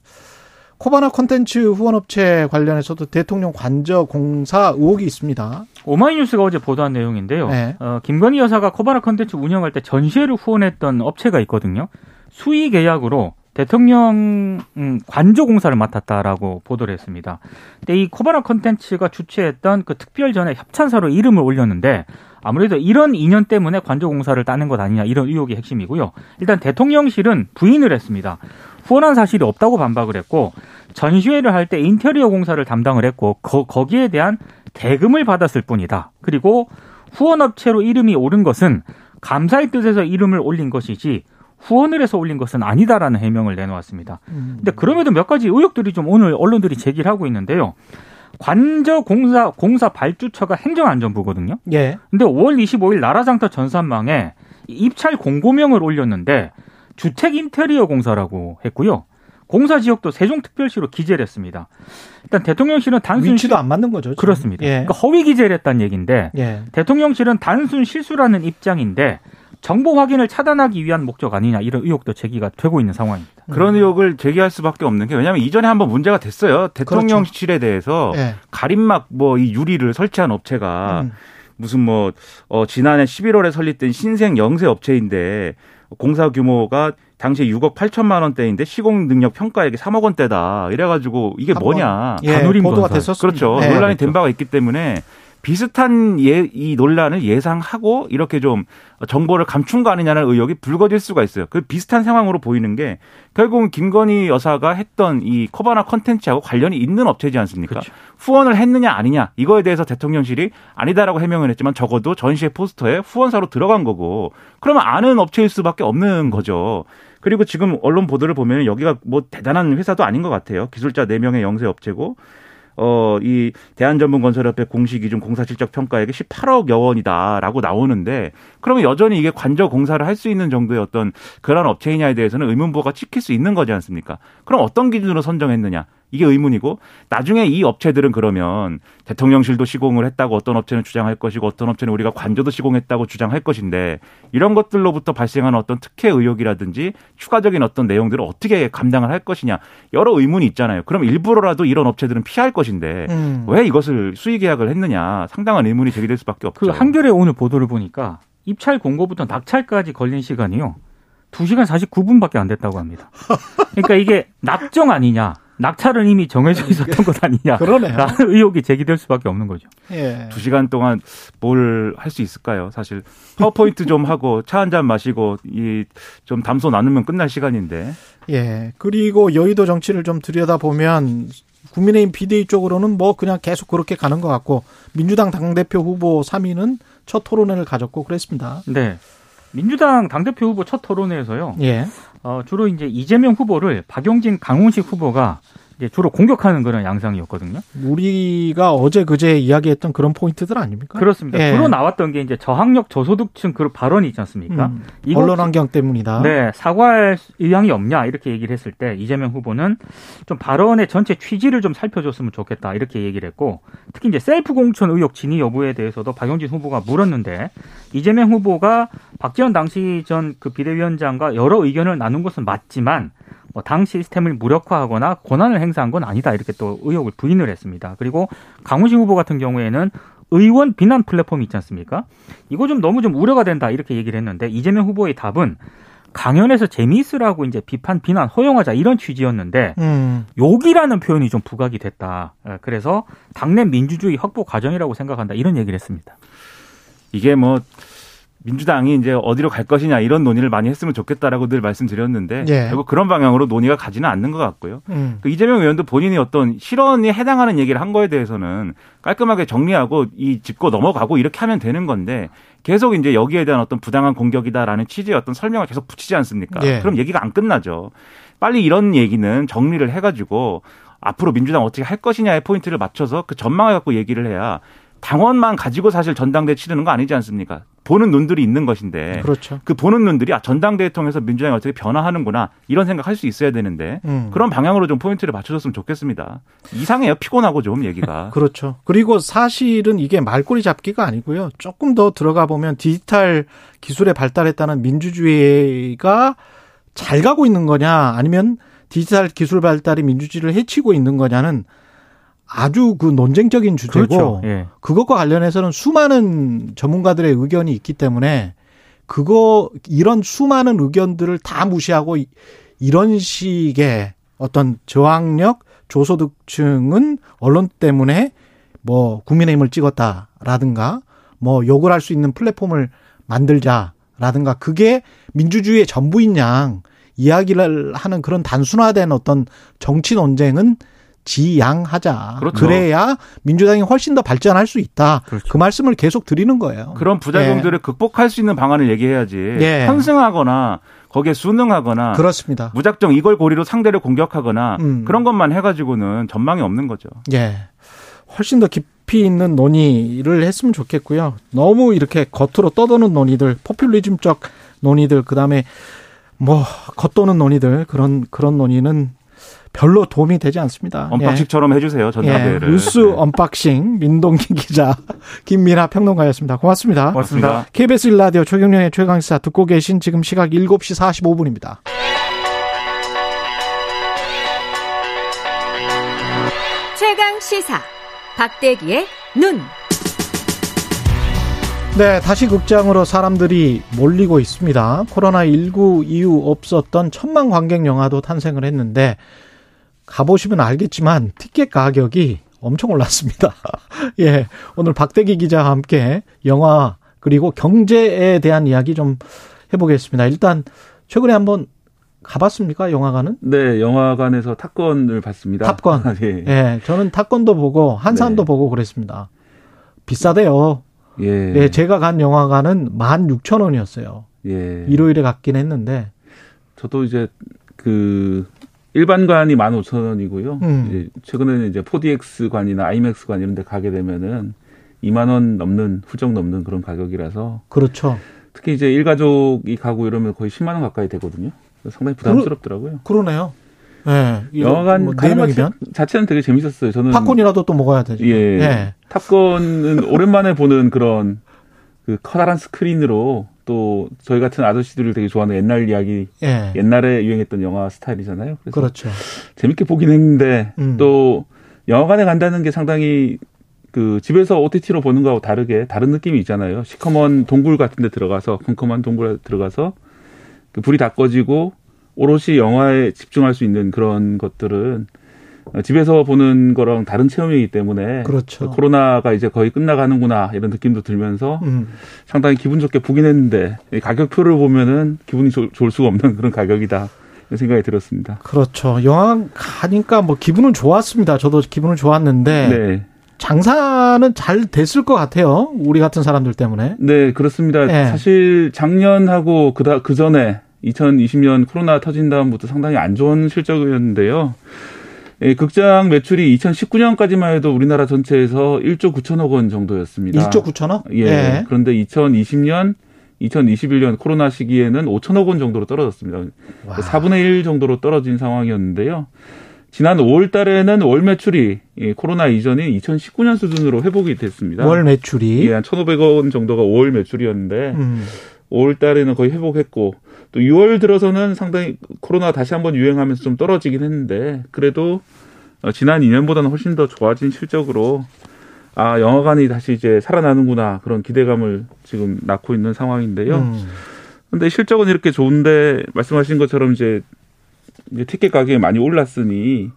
코바나 콘텐츠 후원업체 관련해서도 대통령 관저 공사 의혹이 있습니다. 오마이뉴스가 어제 보도한 내용인데요. 네. 어, 김건희 여사가 코바나 컨텐츠 운영할 때 전시회를 후원했던 업체가 있거든요. 수의 계약으로 대통령 음, 관저 공사를 맡았다라고 보도를 했습니다. 근데 이 코바나 컨텐츠가 주최했던 그 특별 전에 협찬사로 이름을 올렸는데 아무래도 이런 인연 때문에 관저 공사를 따는 것 아니냐 이런 의혹이 핵심이고요. 일단 대통령실은 부인을 했습니다. 후원한 사실이 없다고 반박을 했고 전시회를 할 때 인테리어 공사를 담당을 했고 거, 거기에 대한 대금을 받았을 뿐이다. 그리고 후원업체로 이름이 오른 것은 감사의 뜻에서 이름을 올린 것이지 후원을 해서 올린 것은 아니다라는 해명을 내놓았습니다. 근데 그럼에도 몇 가지 의혹들이 좀 오늘 언론들이 제기를 하고 있는데요. 관저 공사 공사 발주처가 행정안전부거든요. 예. 근데 5월 25일 나라장터 전산망에 입찰 공고명을 올렸는데 주택 인테리어 공사라고 했고요. 공사 지역도 세종특별시로 기재를 했습니다. 일단 대통령실은 단순 위치도 안 맞는 거죠. 지금. 그렇습니다. 예. 그러니까 허위 기재를 했다는 얘기인데 예. 대통령실은 단순 실수라는 입장인데 정보 확인을 차단하기 위한 목적 아니냐 이런 의혹도 제기가 되고 있는 상황입니다. 그런 의혹을 제기할 수밖에 없는 게 왜냐하면 이전에 한번 문제가 됐어요. 대통령실에 대해서 예. 가림막 뭐 이 유리를 설치한 업체가 음. 무슨 뭐 어, 지난해 11월에 설립된 신생 영세 업체인데 공사 규모가 당시 6억 8천만 원대인데 시공 능력 평가액이 3억 원대다. 이래가지고 이게 뭐냐? 예, 보도가 건설. 됐었습니다. 그렇죠. 예. 논란이 된 바가 있기 때문에 비슷한 예, 이 논란을 예상하고 이렇게 좀 정보를 감춘 거 아니냐는 의혹이 불거질 수가 있어요. 그 비슷한 상황으로 보이는 게 결국은 김건희 여사가 했던 이 코바나 컨텐츠하고 관련이 있는 업체지 않습니까? 그렇죠. 후원을 했느냐 아니냐 이거에 대해서 대통령실이 아니다라고 해명을 했지만 적어도 전시회 포스터에 후원사로 들어간 거고 그러면 아는 업체일 수밖에 없는 거죠. 그리고 지금 언론 보도를 보면 여기가 뭐 대단한 회사도 아닌 것 같아요. 기술자 4명의 영세 업체고 어, 이 대한전문건설협회 공시 기준 공사 실적 평가액이 18억여 원이다라고 나오는데 그러면 여전히 이게 관저 공사를 할 수 있는 정도의 어떤 그런 업체이냐에 대해서는 의문부가 찍힐 수 있는 거지 않습니까? 그럼 어떤 기준으로 선정했느냐? 이게 의문이고 나중에 이 업체들은 그러면 대통령실도 시공을 했다고 어떤 업체는 주장할 것이고 어떤 업체는 우리가 관저도 시공했다고 주장할 것인데 이런 것들로부터 발생하는 어떤 특혜 의혹이라든지 추가적인 어떤 내용들을 어떻게 감당을 할 것이냐 여러 의문이 있잖아요. 그럼 일부러라도 이런 업체들은 피할 것인데 음. 왜 이것을 수의 계약을 했느냐 상당한 의문이 제기될 수밖에 없죠. 그 한겨레 오늘 보도를 보니까 입찰 공고부터 낙찰까지 걸린 시간이요. 2시간 49분밖에 안 됐다고 합니다. 그러니까 이게 낙정 아니냐. 낙찰은 이미 정해져 있었던 것 아니냐. 그러네요. 라는 의혹이 제기될 수밖에 없는 거죠. 예. 두 시간 동안 뭘 할 수 있을까요? 사실 파워포인트 좀 하고 차 한 잔 마시고 이 좀 담소 나누면 끝날 시간인데 예. 그리고 여의도 정치를 좀 들여다 보면 국민의힘 비대위 쪽으로는 뭐 그냥 계속 그렇게 가는 것 같고 민주당 당대표 후보 3위는 첫 토론회를 가졌고 그랬습니다. 네. 민주당 당대표 후보 첫 토론회에서요. 예. 어, 주로 이제 이재명 후보를 박용진, 강훈식 후보가 주로 공격하는 그런 양상이었거든요. 우리가 어제 그제 이야기했던 그런 포인트들 아닙니까? 그렇습니다. 예. 주로 나왔던 게 이제 저학력 저소득층 그 발언이 있지 않습니까? 음, 이거 언론 환경 때문이다. 네, 사과할 의향이 없냐 이렇게 얘기를 했을 때 이재명 후보는 좀 발언의 전체 취지를 좀 살펴줬으면 좋겠다 이렇게 얘기를 했고 특히 이제 셀프 공천 의혹 진위 여부에 대해서도 박용진 후보가 물었는데 이재명 후보가 박지원 당시 전 그 비대위원장과 여러 의견을 나눈 것은 맞지만 뭐 당 시스템을 무력화하거나 권한을 행사한 건 아니다 이렇게 또 의혹을 부인을 했습니다. 그리고 강훈식 후보 같은 경우에는 의원 비난 플랫폼이 있지 않습니까? 이거 좀 너무 좀 우려가 된다 이렇게 얘기를 했는데 이재명 후보의 답은 강연에서 재미있으라고 이제 비판 비난 허용하자 이런 취지였는데 음, 욕이라는 표현이 좀 부각이 됐다. 예, 그래서 당내 민주주의 확보 과정이라고 생각한다 이런 얘기를 했습니다. 이게 뭐 민주당이 이제 어디로 갈 것이냐 이런 논의를 많이 했으면 좋겠다라고 늘 말씀드렸는데 예. 결국 그런 방향으로 논의가 가지는 않는 것 같고요. 음. 그 이재명 의원도 본인이 어떤 실언에 해당하는 얘기를 한 거에 대해서는 깔끔하게 정리하고 이 짚고 넘어가고 이렇게 하면 되는 건데 계속 이제 여기에 대한 어떤 부당한 공격이다라는 취지의 어떤 설명을 계속 붙이지 않습니까? 예. 그럼 얘기가 안 끝나죠. 빨리 이런 얘기는 정리를 해가지고 앞으로 민주당 어떻게 할 것이냐의 포인트를 맞춰서 그 전망을 갖고 얘기를 해야 당원만 가지고 사실 전당대 치르는 거 아니지 않습니까? 보는 눈들이 있는 것인데 그렇죠. 그 보는 눈들이 아 전당대회 통해서 민주당이 어떻게 변화하는구나 이런 생각할 수 있어야 되는데 음. 그런 방향으로 좀 포인트를 맞춰줬으면 좋겠습니다. 이상해요 피곤하고 좀 얘기가. 그렇죠. 그리고 사실은 이게 말꼬리 잡기가 아니고요. 조금 더 들어가 보면 디지털 기술의 발달에 따른 민주주의가 잘 가고 있는 거냐 아니면 디지털 기술 발달이 민주주의를 해치고 있는 거냐는 아주 그 논쟁적인 주제고 그렇죠. 예. 그것과 관련해서는 수많은 전문가들의 의견이 있기 때문에 그거 이런 수많은 의견들을 다 무시하고 이- 이런 식의 어떤 저항력 조소득층은 언론 때문에 뭐 국민의힘을 찍었다라든가 뭐 욕을 할 수 있는 플랫폼을 만들자라든가 그게 민주주의의 전부인 양 이야기를 하는 그런 단순화된 어떤 정치 논쟁은 지양하자. 그렇죠. 래야 민주당이 훨씬 더 발전할 수 있다. 그 그렇죠. 말씀을 계속 드리는 거예요. 그런 부작용들을 극복할 수 있는 방안을 얘기해야지. 예. 편승하거나 거기에 순응하거나 그렇습니다. 무작정 이걸 고리로 상대를 공격하거나 음. 그런 것만 해가지고는 전망이 없는 거죠. 예. 훨씬 더 깊이 있는 논의를 했으면 좋겠고요. 너무 이렇게 겉으로 떠도는 논의들, 포퓰리즘적 논의들, 그 다음에 뭐 겉도는 논의들 그런 그런 논의는 별로 도움이 되지 않습니다. 언박싱처럼 해주세요. 예. 전자배를. 뉴스 네. 언박싱 민동기 기자 김민아 평론가였습니다. 고맙습니다. 고맙습니다. KBS 1라디오 최경영의 최강시사 듣고 계신 지금 시각 7시 45분입니다. 최강 시사 박대기의 눈. 네, 다시 극장으로 사람들이 몰리고 있습니다. 코로나19 이후 없었던 천만 관객 영화도 탄생을 했는데 가보시면 알겠지만 티켓 가격이 엄청 올랐습니다. 예, 오늘 박대기 기자와 함께 영화 그리고 경제에 대한 이야기 좀 해보겠습니다. 일단 최근에 한번 가봤습니까 영화관은? 네, 영화관에서 탑건을 봤습니다. 탑건. 예. 예, 저는 탑건도 보고 한산도 네. 보고 그랬습니다. 비싸대요. 예. 예, 제가 간 영화관은 16,000원이었어요. 예. 일요일에 갔긴 했는데 저도 이제 그 일반 관이 15,000원이고요. 음. 이제 최근에는 이제 4DX관이나 IMAX관 이런 데 가게 되면은 2만 원 넘는 훌쩍 넘는 그런 가격이라서 그렇죠. 특히 이제 일가족이 가고 이러면 거의 10만 원 가까이 되거든요. 상당히 부담스럽더라고요. 그러 네요. 예. 이거 영화관 뭐 가는 것 명이면 자체는 되게 재밌었어요. 저는 팝콘이라도 또 먹어야 되죠. 예. 예. 탑건은 오랜만에 보는 그런 그 커다란 스크린으로 또 저희 같은 아저씨들을 되게 좋아하는 옛날 이야기, 예. 옛날에 유행했던 영화 스타일이잖아요. 그래서 그렇죠. 재밌게 보긴 했는데 음. 또 영화관에 간다는 게 상당히 그 집에서 OTT로 보는 거하고 다르게 다른 느낌이 있잖아요. 시커먼 동굴 같은 데 들어가서 컴컴한 동굴에 들어가서 그 불이 다 꺼지고 오롯이 영화에 집중할 수 있는 그런 것들은 어, 집에서 보는 거랑 다른 체험이기 때문에 그렇죠. 코로나가 이제 거의 끝나가는구나 이런 느낌도 들면서 음. 상당히 기분 좋게 보긴 했는데 이 가격표를 보면은 기분이 좋- 좋을 수가 없는 그런 가격이다 이런 생각이 들었습니다. 그렇죠. 영화 가니까 뭐 기분은 좋았습니다. 저도 기분은 좋았는데 네. 장사는 잘 됐을 것 같아요. 우리 같은 사람들 때문에. 네, 그렇습니다. 네. 사실 작년하고 그다 그 전에 2020년 코로나 터진 다음부터 상당히 안 좋은 실적이었는데요. 예, 극장 매출이 2019년까지만 해도 우리나라 전체에서 1조 9천억 원 정도였습니다. 1조 9천억? 예. 그런데 2020년, 2021년 코로나 시기에는 5천억 원 정도로 떨어졌습니다. 와. 4분의 1 정도로 떨어진 상황이었는데요. 지난 5월 달에는 월 매출이 예, 코로나 이전인 2019년 수준으로 회복이 됐습니다. 월 매출이 예, 한 1,500원 정도가 5월 매출이었는데 음. 5월 달에는 거의 회복했고 또 6월 들어서는 상당히 코로나 다시 한번 유행하면서 좀 떨어지긴 했는데 그래도 어, 지난 2년보다는 훨씬 더 좋아진 실적으로 아 영화관이 다시 이제 살아나는구나 그런 기대감을 지금 낳고 있는 상황인데요. 음. 근데 실적은 이렇게 좋은데 말씀하신 것처럼 이제, 이제 티켓 가격이 많이 올랐으니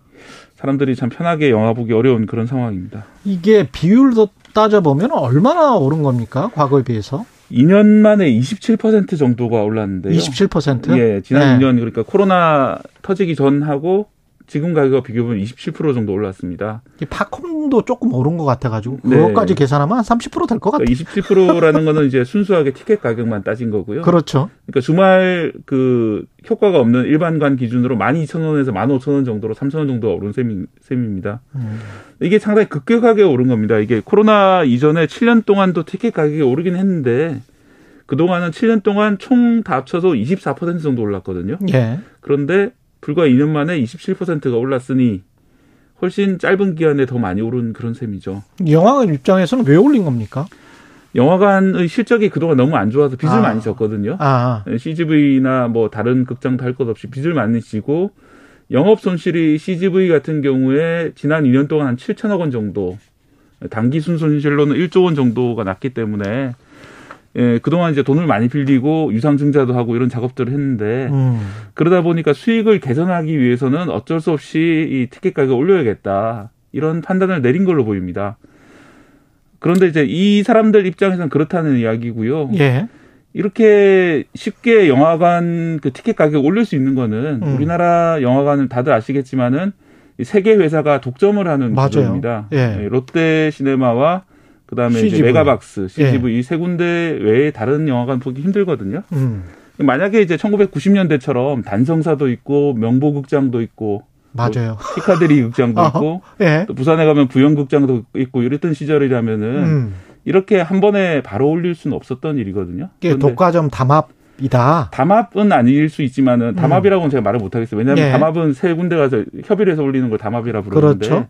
사람들이 참 편하게 영화 보기 어려운 그런 상황입니다. 이게 비율도 따져보면 얼마나 오른 겁니까? 과거에 비해서? 2년 만에 27% 정도가 올랐는데요. 27%? 예, 지난 네. 2년 그러니까 코로나 터지기 전하고 지금 가격과 비교하면 27% 정도 올랐습니다. 이 팝콘도 조금 오른 것 같아가지고 네. 그것까지 계산하면 한 30%될 것 같아요. 그러니까 27%라는 거는 이제 순수하게 티켓 가격만 따진 거고요. 그렇죠. 그러니까 주말 그 효과가 없는 일반관 기준으로 12,000원에서 15,000원 정도로 3,000원 정도가 오른 셈이, 셈입니다. 음. 이게 상당히 급격하게 오른 겁니다. 이게 코로나 이전에 7년 동안도 티켓 가격이 오르긴 했는데 그동안은 7년 동안 총 다 합쳐서 24% 정도 올랐거든요. 예. 그런데 불과 2년 만에 27%가 올랐으니 훨씬 짧은 기간에 더 많이 오른 그런 셈이죠. 영화관 입장에서는 왜 올린 겁니까? 영화관의 실적이 그동안 너무 안 좋아서 빚을 아. 많이 졌거든요. 아, CGV나 뭐 다른 극장도 할 것 없이 빚을 많이 지고 영업 손실이 CGV 같은 경우에 지난 2년 동안 한 7천억 원 정도 단기 순손실로는 1조 원 정도가 났기 때문에 예, 그동안 이제 돈을 많이 빌리고 유상증자도 하고 이런 작업들을 했는데 음. 그러다 보니까 수익을 개선하기 위해서는 어쩔 수 없이 이 티켓 가격을 올려야겠다. 이런 판단을 내린 걸로 보입니다. 그런데 이제 이 사람들 입장에서는 그렇다는 이야기고요. 예. 이렇게 쉽게 영화관 그 티켓 가격 올릴 수 있는 거는 음. 우리나라 영화관을 다들 아시겠지만은 이 세계 회사가 독점을 하는 맞아요. 구조입니다. 예. 롯데 시네마와 그다음에 이제. 메가박스, CGV 예. 이세 군데 외에 다른 영화관 보기 힘들거든요. 음. 만약에 이제 1990년대처럼 단성사도 있고 명보극장도 있고 맞아요. 피카데리 극장도 어, 있고 예. 또 부산에 가면 부영극장도 있고 이랬던 시절이라면은 음. 이렇게 한 번에 바로 올릴 수는 없었던 일이거든요. 이게 독과점 담합 담합이다. 담합은 아닐 수 있지만은 담합이라고는 제가 말을 못 하겠어요. 왜냐하면 예. 담합은 세 군데 가서 협의를 해서 올리는 걸 담합이라 부르는데 그렇죠.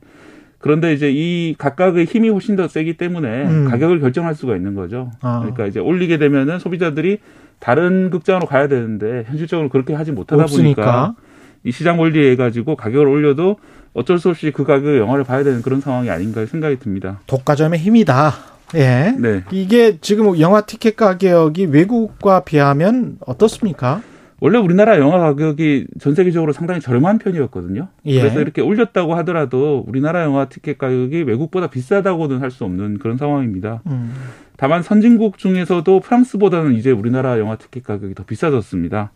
그런데 이제 이 각각의 힘이 훨씬 더 세기 때문에 음. 가격을 결정할 수가 있는 거죠. 아. 그러니까 이제 올리게 되면은 소비자들이 다른 극장으로 가야 되는데 현실적으로 그렇게 하지 못하다 없으니까. 보니까 이 시장 원리에 가지고 가격을 올려도 어쩔 수 없이 그 가격의 영화를 봐야 되는 그런 상황이 아닌가 생각이 듭니다. 독과점의 힘이다. 예. 네. 이게 지금 영화 티켓 가격이 외국과 비하면 어떻습니까? 원래 우리나라 영화 가격이 전 세계적으로 상당히 저렴한 편이었거든요. 예. 그래서 이렇게 올렸다고 하더라도 우리나라 영화 티켓 가격이 외국보다 비싸다고는 할 수 없는 그런 상황입니다. 음. 다만 선진국 중에서도 프랑스보다는 이제 우리나라 영화 티켓 가격이 더 비싸졌습니다.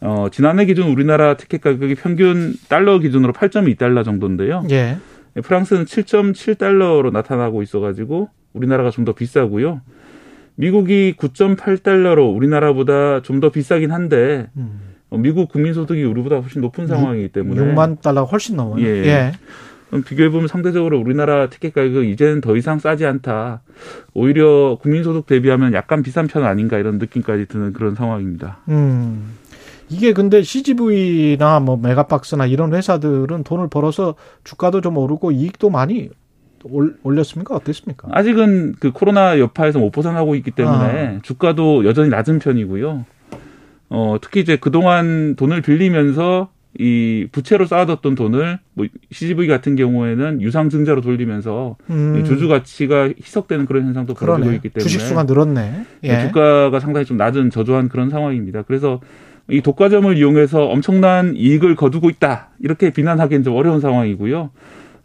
어, 지난해 기준 우리나라 티켓 가격이 평균 달러 기준으로 8.2달러 정도인데요. 예. 프랑스는 7.7달러로 나타나고 있어가지고 우리나라가 좀 더 비싸고요. 미국이 9.8달러로 우리나라보다 좀 더 비싸긴 한데 음. 어, 미국 국민 소득이 우리보다 훨씬 높은 상황이기 때문에 6만 달러가 훨씬 넘어요. 예. 예. 비교해 보면 상대적으로 우리나라 티켓 가격은 이제는 더 이상 싸지 않다. 오히려 국민 소득 대비하면 약간 비싼 편 아닌가 이런 느낌까지 드는 그런 상황입니다. 음. 이게 근데 CGV나 뭐 메가박스나 이런 회사들은 돈을 벌어서 주가도 좀 오르고 이익도 많이 올, 올렸습니까? 어땠습니까? 아직은 그 코로나 여파에서 못 벗어나고 있기 때문에 주가도 여전히 낮은 편이고요. 어, 특히 이제 그동안 돈을 빌리면서 이 부채로 쌓아뒀던 돈을 뭐 CGV 같은 경우에는 유상증자로 돌리면서 음. 이 주주 가치가 희석되는 그런 현상도 벌어지고. 있기 때문에 주식 수가 늘었네. 예. 주가가 상당히 좀 낮은 저조한 그런 상황입니다. 그래서 이 독과점을 이용해서 엄청난 이익을 거두고 있다 이렇게 비난하기는 좀 어려운 상황이고요.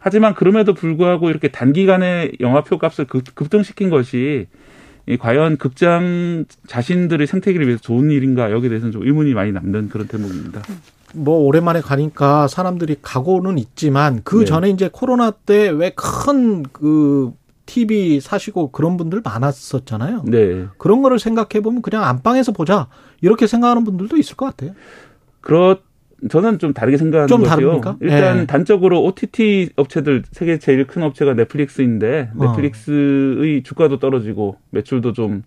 하지만 그럼에도 불구하고 이렇게 단기간에 영화표 값을 급- 급등시킨 것이 이 과연 극장 자신들의 생태계를 위해서 좋은 일인가 여기에 대해서는 좀 의문이 많이 남는 그런 대목입니다. 뭐 오랜만에 가니까 사람들이 가고는 있지만 그 네. 전에 이제 코로나 때 왜 큰 그 TV 사시고 그런 분들 많았었잖아요. 네. 그런 거를 생각해 보면 그냥 안방에서 보자 이렇게 생각하는 분들도 있을 것 같아요. 그렇 저는 좀 다르게 생각하는 좀 거죠. 다릅니까? 일단 예. 단적으로 OTT 업체들 세계 제일 큰 업체가 넷플릭스인데 어. 넷플릭스의 주가도 떨어지고 매출도 좀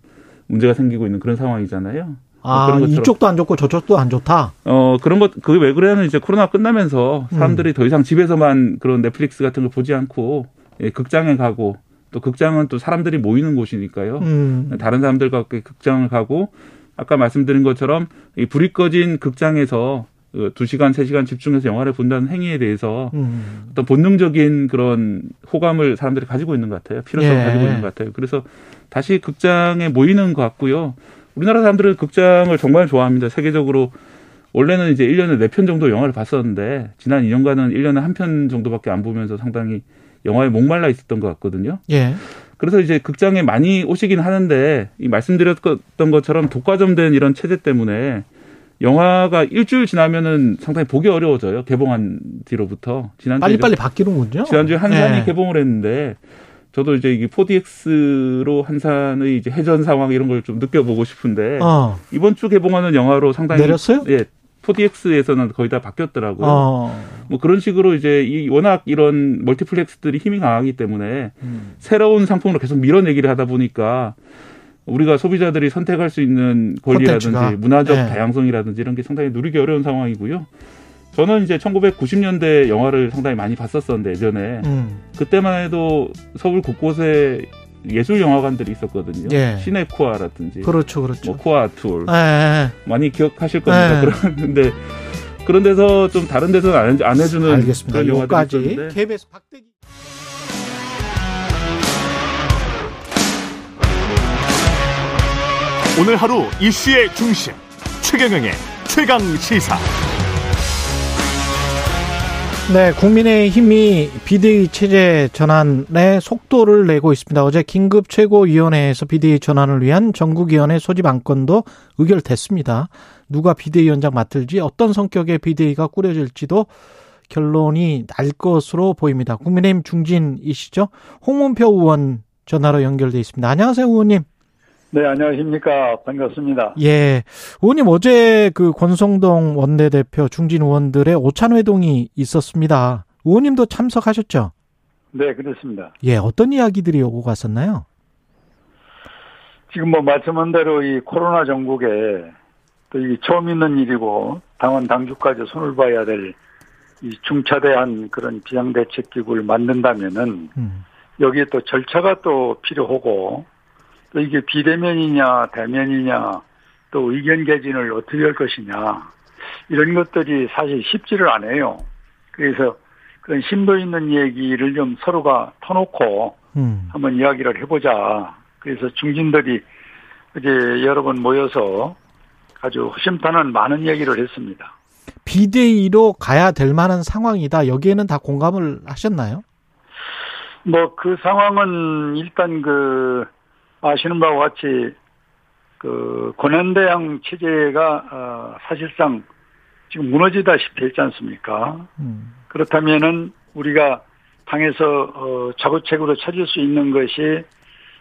문제가 생기고 있는 그런 상황이잖아요. 아, 그런 것처럼. 이쪽도 안 좋고 저쪽도 안 좋다. 어 그런 것 그게 왜 그래는 이제 코로나 끝나면서 사람들이 음. 더 이상 집에서만 그런 넷플릭스 같은 걸 보지 않고 예, 극장에 가고 또 극장은 또 사람들이 모이는 곳이니까요. 음. 다른 사람들과 함께 극장을 가고 아까 말씀드린 것처럼 이 불이 꺼진 극장에서 그 두 시간 세 시간 집중해서 영화를 본다는 행위에 대해서 음. 어떤 본능적인 그런 호감을 사람들이 가지고 있는 것 같아요. 필요성을 예. 가지고 있는 것 같아요. 그래서 다시 극장에 모이는 것 같고요. 우리나라 사람들은 극장을 정말 좋아합니다. 세계적으로 원래는 이제 1년에 4편 정도 영화를 봤었는데 지난 2년간은 1년에 한 편 정도밖에 안 보면서 상당히 영화에 목말라 있었던 것 같거든요. 예. 그래서 이제 극장에 많이 오시긴 하는데 이 말씀드렸던 것처럼 독과점된 이런 체제 때문에 영화가 일주일 지나면은 상당히 보기 어려워져요. 개봉한 뒤로부터 지난주에 빨리빨리 바뀌는군요. 지난주에 한산이 예. 개봉을 했는데 저도 이제 이게 4DX로 한산의 이제 해전 상황 이런 걸 좀 느껴보고 싶은데 어. 이번 주 개봉하는 영화로 상당히 내렸어요? 예. 4DX에서는 거의 다 바뀌었더라고요. 어. 뭐 그런 식으로 이제 이 워낙 이런 멀티플렉스들이 힘이 강하기 때문에 음. 새로운 상품으로 계속 밀어내기를 하다 보니까 우리가 소비자들이 선택할 수 있는 권리라든지 콘텐츠가. 문화적 네. 다양성이라든지 이런 게 상당히 누리기 어려운 상황이고요. 저는 이제 1990년대 영화를 상당히 많이 봤었었는데 예전에 음. 그때만 해도 서울 곳곳에 예술 영화관들이 있었거든요. 예. 시네코아라든지 그렇죠, 그렇죠. 뭐 코아툴 예, 예. 많이 기억하실 겁니다. 네. 그런데 그런 데서 좀 다른 데서는 안, 해- 안 해주는 알겠습니다. 그런 영화들이 있었는데 KBS 박대기 오늘 하루 이슈의 중심 최경영의 최강 시사. 네, 국민의 힘이 비대위 체제 전환에 속도를 내고 있습니다. 어제 긴급 최고위원회에서 비대위 전환을 위한 전국위원회 소집 안건도 의결됐습니다. 누가 비대위원장 맡을지 어떤 성격의 비대위가 꾸려질지도 결론이 날 것으로 보입니다. 국민의힘 중진이시죠? 홍문표 의원 전화로 연결돼 있습니다. 안녕하세요, 의원님. 네, 안녕하십니까. 반갑습니다. 예. 의원님 어제 그 권성동 원내대표 중진 의원들의 오찬 회동이 있었습니다. 의원님도 참석하셨죠? 네, 그렇습니다. 예, 어떤 이야기들이 오고 갔었나요? 지금 뭐 말씀한 대로 이 코로나 전국에 또 이게 처음 있는 일이고 당원 당주까지 손을 봐야 될 이 중차대한 그런 비상대책기구를 만든다면은 음. 여기에 또 절차가 또 필요하고 또 이게 비대면이냐 대면이냐 또 의견 개진을 어떻게 할 것이냐 이런 것들이 사실 쉽지를 않아요. 그래서 그런 심도 있는 얘기를 좀 서로가 터놓고 음. 한번 이야기를 해보자. 그래서 중진들이 어제 여러 번 모여서 아주 허심탄회한 많은 얘기를 했습니다. 비대위로 가야 될 만한 상황이다. 여기에는 다 공감을 하셨나요? 뭐 그 상황은 일단 그 아시는 바와 같이 그 권한대항 체제가 어, 사실상 지금 무너지다시피 했지 않습니까? 음. 그렇다면은 우리가 당에서 어, 자구책으로 찾을 수 있는 것이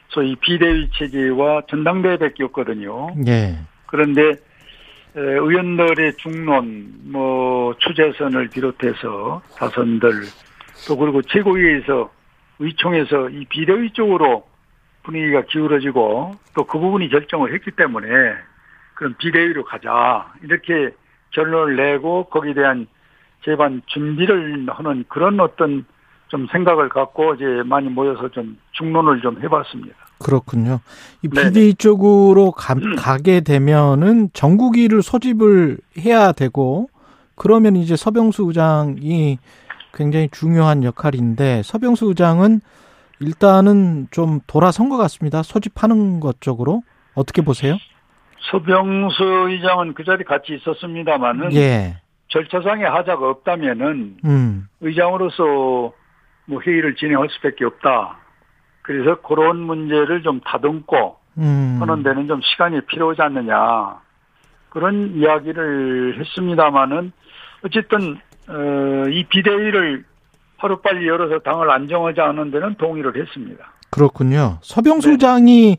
소위 비대위 체제와 전당대회밖에 없거든요. 예. 그런데 에, 의원들의 중론, 뭐 추재선을 비롯해서 다선들 또 그리고 최고위에서 의총에서 이 비대위 쪽으로 분위기가 기울어지고 또 그 부분이 결정을 했기 때문에 그럼 비대위로 가자 이렇게 결론을 내고 거기에 대한 재반 준비를 하는 그런 어떤 좀 생각을 갖고 이제 많이 모여서 좀 중론을 좀 해봤습니다. 그렇군요. 이. 비대위 쪽으로 가, 가게 되면은 정국위를 소집을 해야 되고 그러면 이제 서병수 의장이 굉장히 중요한 역할인데 서병수 의장은 일단은 좀 돌아선 것 같습니다. 소집하는 것 쪽으로 어떻게 보세요? 서병수 의장은 그 자리 같이 있었습니다만은 예. 절차상의 하자가 없다면은 음. 의장으로서 뭐 회의를 진행할 수밖에 없다. 그래서 그런 문제를 좀 다듬고 음. 하는 데는 좀 시간이 필요하지 않느냐. 그런 이야기를 했습니다마는 어쨌든 어, 이 비대위를 하루빨리 열어서 당을 안정하지 않은 데는 동의를 했습니다. 그렇군요. 서병수 네. 의장이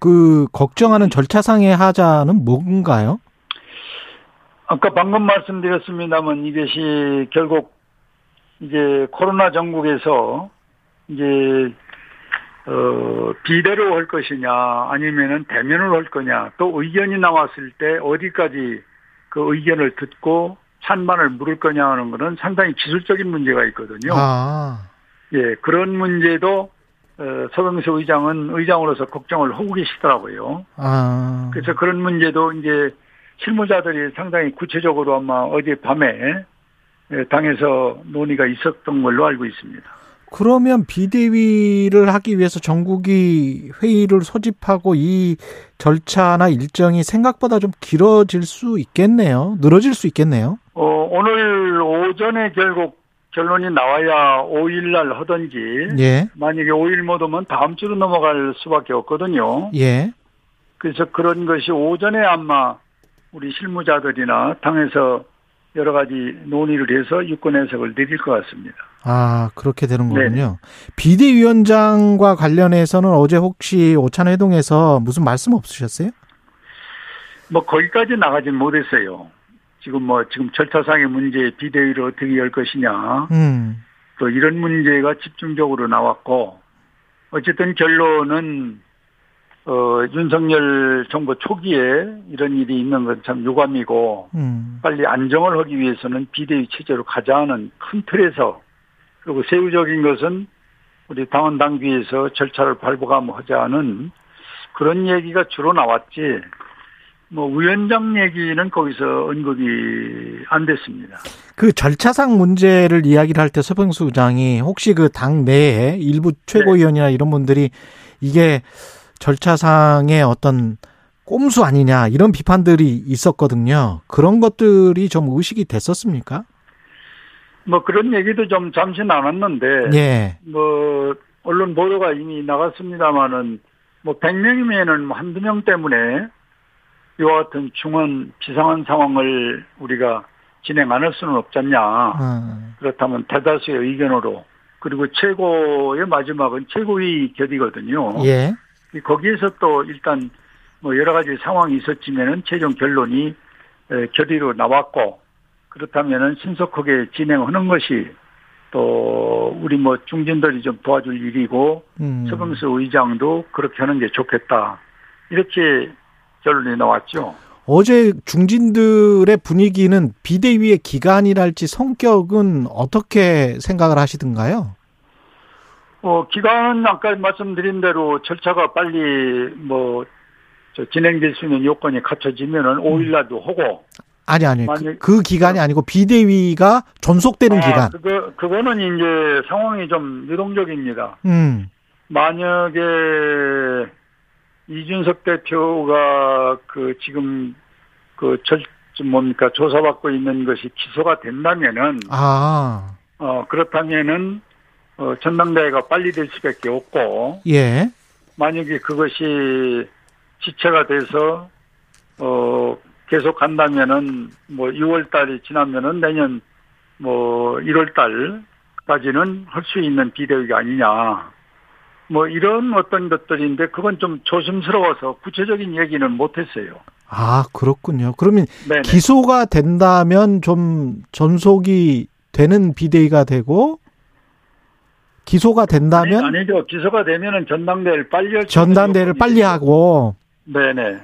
그 걱정하는 절차상의 하자는 뭔가요? 아까 방금 말씀드렸습니다만 이것이 결국 이제 코로나 전국에서 이제 어 비대로 할 것이냐 아니면은 대면으로 할 거냐 또 의견이 나왔을 때 어디까지 그 의견을 듣고 찬반을 물을 거냐 하는 거는 상당히 기술적인 문제가 있거든요. 아. 예, 그런 문제도 어, 서병수 의장은 의장으로서 걱정을 하고 계시더라고요. 아. 그래서 그런 문제도 이제 실무자들이 상당히 구체적으로 아마 어제 밤에 예, 당에서 논의가 있었던 걸로 알고 있습니다. 그러면 비대위를 하기 위해서 전국이 회의를 소집하고 이 절차나 일정이 생각보다 좀 길어질 수 있겠네요. 늘어질 수 있겠네요. 어, 오늘 오전에 결국 결론이 나와야 5일날 하든지 예. 만약에 5일 못 오면 다음 주로 넘어갈 수밖에 없거든요. 예. 그래서 그런 것이 오전에 아마 우리 실무자들이나 당에서 여러 가지 논의를 해서 유권 해석을 내릴 것 같습니다. 아, 그렇게 되는 네네. 거군요. 비대위원장과 관련해서는 어제 혹시 오찬 회동에서 무슨 말씀 없으셨어요? 뭐 거기까지 나가진 못했어요. 지금 뭐 지금 절차상의 문제 비대위를 어떻게 열 것이냐 음. 또 이런 문제가 집중적으로 나왔고 어쨌든 결론은 어 윤석열 정부 초기에 이런 일이 있는 건 참 유감이고 음. 빨리 안정을 하기 위해서는 비대위 체제로 가자는 큰 틀에서 그리고 세부적인 것은 우리 당원 당규에서 절차를 밟아가하자는 그런 얘기가 주로 나왔지 뭐 위원장 얘기는 거기서 언급이 안 됐습니다. 그 절차상 문제를 이야기를 할 때 서병수 의장이 혹시 그 당 내에 일부 최고위원이나 이런 분들이 이게 절차상의 어떤 꼼수 아니냐 이런 비판들이 있었거든요. 그런 것들이 좀 의식이 됐었습니까? 뭐 그런 얘기도 좀 잠시 나눴는데 예. 뭐 언론 보도가 이미 나갔습니다마는 뭐 100명이면은 뭐 한두 명 때문에 이와 같은 중한 비상한 상황을 우리가 진행 안 할 수는 없잖냐. 음. 그렇다면 대다수의 의견으로 그리고 최고의 마지막은 최고위 결의거든요. 예. 거기에서 또 일단 뭐 여러 가지 상황이 있었지만은 최종 결론이 에, 결의로 나왔고 그렇다면은 신속하게 진행하는 것이 또 우리 뭐 중진들이 좀 도와줄 일이고 음. 서병수 의장도 그렇게 하는 게 좋겠다 이렇게 결론이 나왔죠. 어제 중진들의 분위기는 비대위의 기간이랄지 성격은 어떻게 생각을 하시던가요? 어, 기간 아까 말씀드린 대로 절차가 빨리 뭐, 저 진행될 수 있는 요건이 갖춰지면은 5일날도 하고. 아니, 아니. 그, 그 기간이 아니고 비대위가 존속되는 아, 기간. 그거, 그거는 이제 상황이 좀 유동적입니다. 음. 만약에 이준석 대표가 그 지금 그 절, 좀 뭡니까 조사받고 있는 것이 기소가 된다면은 아, 어 그렇다면은 어 전당대회가 빨리 될 수밖에 없고 예. 만약에 그것이 지체가 돼서 어 계속 간다면은 뭐 6월 달이 지나면은 내년 뭐 1월 달까지는 할 수 있는 비대위가 아니냐. 뭐 이런 어떤 것들인데 그건 좀 조심스러워서 구체적인 얘기는 못 했어요. 아, 그렇군요. 그러면 네. 기소가 된다면 좀 전속이 되는 비대위가 되고 기소가 된다면 아니, 아니 죠. 기소가 되면은 전당대회를 빨리 전당대회를 빨리 하고 네네.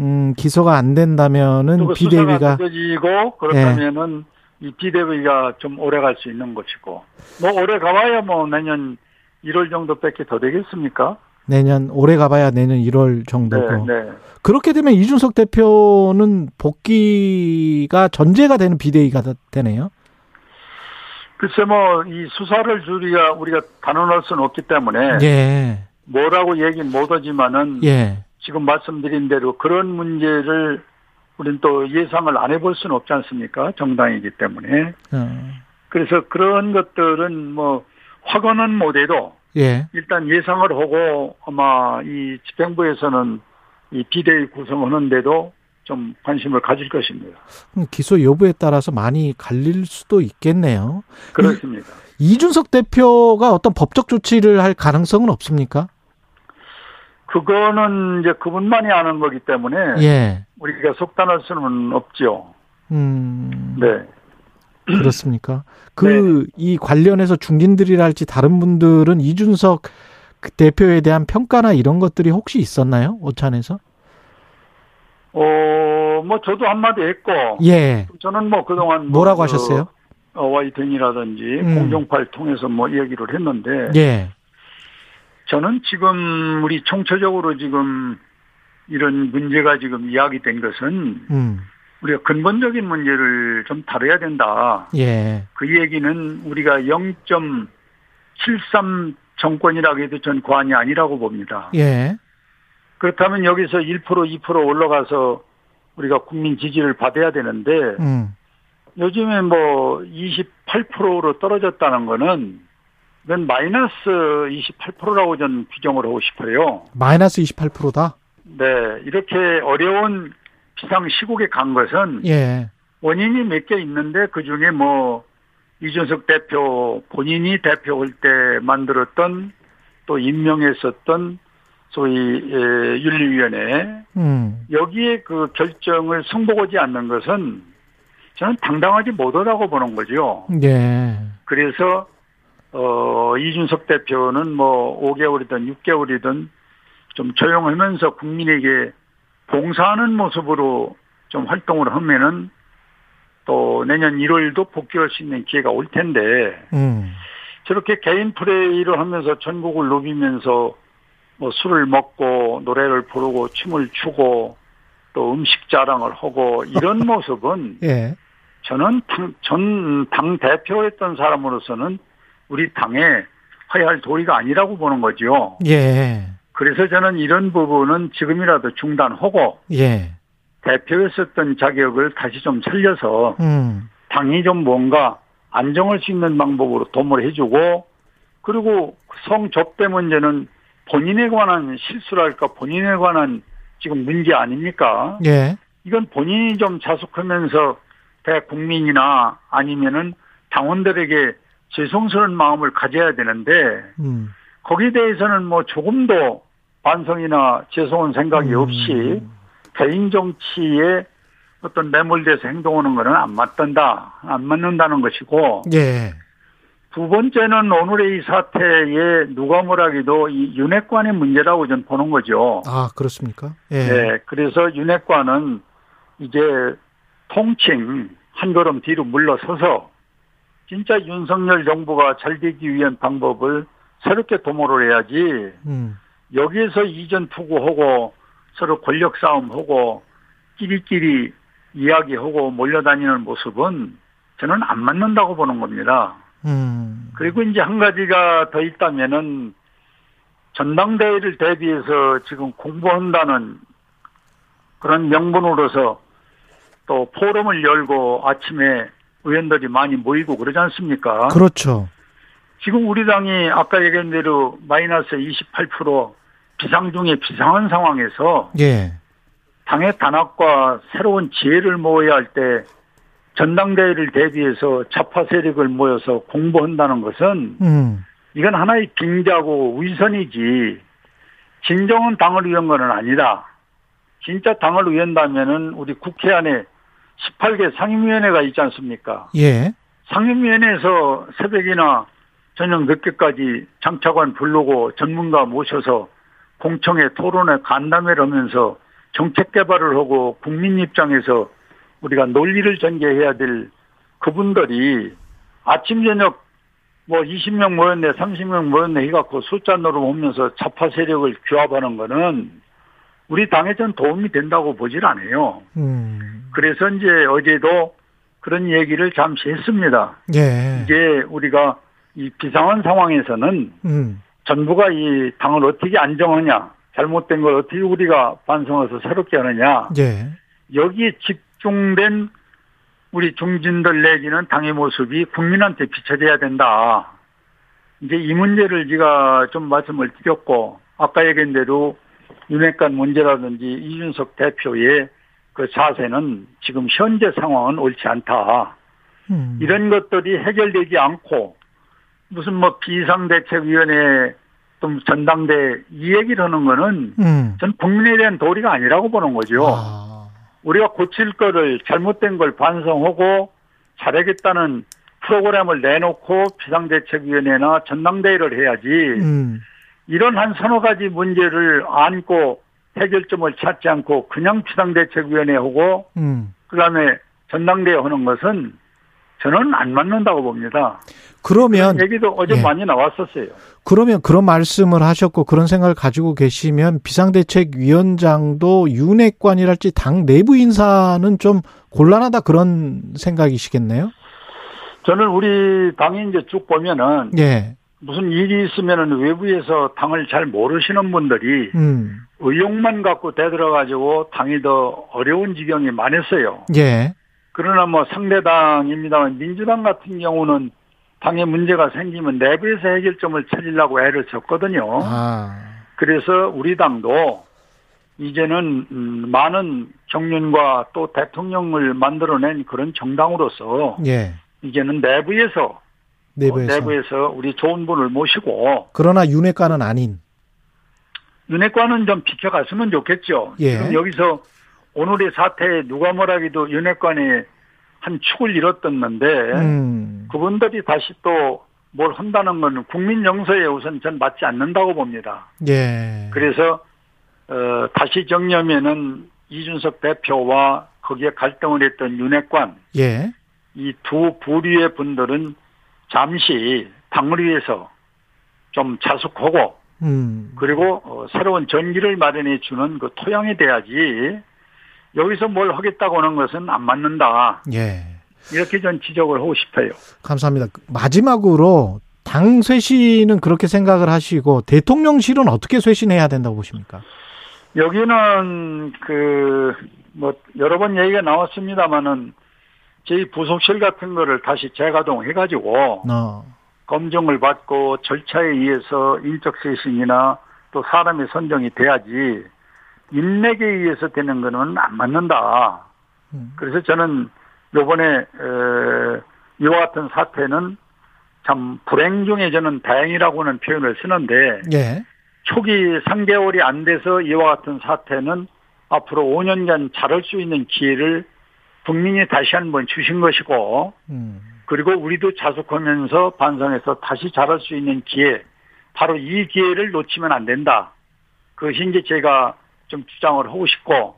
음, 기소가 안 된다면은 비대위가 늦어지고 그렇다면은 이 비대위가 좀 오래 갈 수 있는 것이고 뭐 오래 가봐야 뭐 내년 1월 정도밖에 더 되겠습니까? 내년 올해 가봐야 내년 1월 네, 정도고 네. 그렇게 되면 이준석 대표는 복귀가 전제가 되는 비대위가 되네요. 글쎄 뭐 이 수사를 우리가 우리가 단언할 수는 없기 때문에 예, 뭐라고 얘기는 못하지만은 예, 지금 말씀드린 대로 그런 문제를 우리는 또 예상을 안 해볼 수는 없지 않습니까? 정당이기 때문에. 어, 그래서 그런 것들은 뭐 확언은 못해도 예, 일단 예상을 하고 아마 이 집행부에서는 이 비대위 구성하는데도 좀 관심을 가질 것입니다. 기소 여부에 따라서 많이 갈릴 수도 있겠네요. 그렇습니다. 이준석 대표가 어떤 법적 조치를 할 가능성은 없습니까? 그거는 이제 그분만이 아는 거기 때문에 예, 우리가 속단할 수는 없죠. 음, 네. 그렇습니까? 그 이 관련해서 중진들이랄지 다른 분들은 이준석 그 대표에 대한 평가나 이런 것들이 혹시 있었나요? 오찬에서? 어, 뭐 저도 한마디 했고 예. 저는 뭐 그동안 뭐라고 뭐 하셨어요? 그, 어, 와이등이라든지 음. 공정파를 통해서 뭐 얘기를 했는데 예. 저는 지금 우리 총체적으로 지금 이런 문제가 지금 이야기된 것은 음. 우리가 근본적인 문제를 좀 다뤄야 된다. 예. 그 얘기는 우리가 0.73 정권이라고 해도 전 과언이 아니라고 봅니다. 예. 그렇다면 여기서 1% 2% 올라가서 우리가 국민 지지를 받아야 되는데 음. 요즘에 뭐 28%로 떨어졌다는 거는 이건 마이너스 28%라고 저는 규정을 하고 싶어요. 마이너스 28%다? 네, 이렇게 어려운 비상 시국에 간 것은 예. 원인이 몇 개 있는데 그 중에 뭐 이준석 대표 본인이 대표할 때 만들었던 또 임명했었던 소위 에, 윤리위원회 음. 여기에 그 결정을 승복하지 않는 것은 저는 당당하지 못하다고 보는 거죠. 예. 그래서 어 이준석 대표는 뭐 5개월이든 6개월이든 좀 조용하면서 국민에게 봉사하는 모습으로 좀 활동을 하면은 또 내년 1월도 복귀할 수 있는 기회가 올 텐데 음. 저렇게 개인 플레이를 하면서 전국을 누비면서 뭐 술을 먹고 노래를 부르고 춤을 추고 또 음식 자랑을 하고 이런 모습은 예. 저는 전당 대표였던 사람으로서는 우리 당에 해야 할 도리가 아니라고 보는 거죠. 예. 그래서 저는 이런 부분은 지금이라도 중단하고 예. 대표였었던 자격을 다시 좀 살려서 음. 당이 좀 뭔가 안정할 수 있는 방법으로 도움을 해주고 그리고 성 접대 문제는 본인에 관한 실수랄까 본인에 관한 지금 문제 아닙니까? 예. 이건 본인이 좀 자숙하면서 대국민이나 아니면은 당원들에게 죄송스러운 마음을 가져야 되는데 음. 거기에 대해서는 뭐 조금도 반성이나 죄송한 생각이 음. 없이 개인 정치에 어떤 매몰돼서 행동하는 거는 안 맞던다, 안 맞는다는 것이고 예. 두 번째는 오늘의 이 사태에 누가 뭐라기도 이 윤핵관의 문제라고 저는 보는 거죠. 아, 그렇습니까? 예. 네, 그래서 윤핵관은 이제 통칭 한 걸음 뒤로 물러서서 진짜 윤석열 정부가 잘 되기 위한 방법을 새롭게 도모를 해야지 음. 여기에서 이전 투구하고 서로 권력 싸움하고 끼리끼리 이야기하고 몰려다니는 모습은 저는 안 맞는다고 보는 겁니다. 음. 그리고 이제 한 가지가 더 있다면은 전당대회를 대비해서 지금 공부한다는 그런 명분으로서 또 포럼을 열고 아침에 의원들이 많이 모이고 그러지 않습니까? 그렇죠. 지금 우리 당이 아까 얘기한 대로 마이너스 28% 비상 중에 비상한 상황에서 예. 당의 단합과 새로운 지혜를 모아야 할 때 전당대회를 대비해서 좌파 세력을 모여서 공부한다는 것은 음. 이건 하나의 빙자고 위선이지 진정한 당을 위한 것은 아니다. 진짜 당을 위한다면은 우리 국회 안에 18개 상임위원회가 있지 않습니까? 예. 상임위원회에서 새벽이나 저녁 늦게까지 장차관 부르고 전문가 모셔서 공청회 토론회 간담회를 하면서 정책 개발을 하고 국민 입장에서 우리가 논리를 전개해야 될 그분들이 아침 저녁 뭐 20명 모였네, 30명 모였네 해갖고 숫자 노름하면서 좌파 세력을 규합하는 거는 우리 당에 전 도움이 된다고 보질 않아요. 음. 그래서 이제 어제도 그런 얘기를 잠시 했습니다. 예. 이제 우리가 이 비상한 상황에서는 음. 정부가 이 당을 어떻게 안정하냐, 잘못된 걸 어떻게 우리가 반성해서 새롭게 하느냐, 예. 여기에 집 중된 우리 중진들 내지는 당의 모습이 국민한테 비춰져야 된다. 이제 이 문제를 제가 좀 말씀을 드렸고, 아까 얘기한 대로 윤핵관 문제라든지 이준석 대표의 그 자세는 지금 현재 상황은 옳지 않다. 음. 이런 것들이 해결되지 않고 무슨 뭐 비상대책위원회 또 전당대 이 얘기를 하는 거는 음. 전 국민에 대한 도리가 아니라고 보는 거죠. 아. 우리가 고칠 거를 잘못된 걸 반성하고 잘하겠다는 프로그램을 내놓고 비상대책위원회나 전당대회를 해야지 음. 이런 한 서너 가지 문제를 안고 해결점을 찾지 않고 그냥 비상대책위원회 하고 음. 그다음에 전당대회 하는 것은 저는 안 맞는다고 봅니다. 그러면 얘기도 어제 예. 많이 나왔었어요. 그러면 그런 말씀을 하셨고 그런 생각을 가지고 계시면 비상대책위원장도 윤핵관이랄지 당 내부 인사는 좀 곤란하다 그런 생각이시겠네요. 저는 우리 당이 이제 쭉 보면은 예. 무슨 일이 있으면은 외부에서 당을 잘 모르시는 분들이 음. 의욕만 갖고 대들어 가지고 당이 더 어려운 지경이 많았어요. 예. 그러나 뭐 상대당입니다만 민주당 같은 경우는 당에 문제가 생기면 내부에서 해결점을 찾으려고 애를 썼거든요. 아. 그래서 우리 당도 이제는 음, 많은 경륜과 또 대통령을 만들어낸 그런 정당으로서 예. 이제는 내부에서 내부에서. 어, 내부에서 우리 좋은 분을 모시고 그러나 윤핵관은 아닌. 윤핵관은 좀 비켜갔으면 좋겠죠. 예. 지금 여기서 오늘의 사태에 누가 뭐라기도 윤핵관이 한 축을 잃었었는데 음. 그분들이 다시 또 뭘 한다는 건 국민 정서에 우선 전 맞지 않는다고 봅니다. 예. 그래서 어, 다시 정리하면은 이준석 대표와 거기에 갈등을 했던 윤핵관 예. 이두 부류의 분들은 잠시 당을 위해서 좀 자숙하고 음. 그리고 어, 새로운 전기를 마련해 주는 그 토양이 돼야지 여기서 뭘 하겠다고 하는 것은 안 맞는다. 예. 이렇게 전 지적을 하고 싶어요. 감사합니다. 마지막으로 당 쇄신은 그렇게 생각을 하시고 대통령실은 어떻게 쇄신해야 된다고 보십니까? 여기는 그 뭐 여러 번 얘기가 나왔습니다마는 저희 부속실 같은 거를 다시 재가동해 가지고 어. 검증을 받고 절차에 의해서 인적 쇄신이나 또 사람의 선정이 돼야지 인맥에 의해서 되는 거는 안 맞는다. 음. 그래서 저는 요번에 에, 이와 같은 사태는 참 불행 중에 저는 다행이라고는 표현을 쓰는데 예. 초기 3개월이 안 돼서 이와 같은 사태는 앞으로 5년간 자랄 수 있는 기회를 국민이 다시 한번 주신 것이고 음. 그리고 우리도 자숙하면서 반성해서 다시 자랄 수 있는 기회 바로 이 기회를 놓치면 안 된다. 그것이 이제 제가 좀 주장을 하고 싶고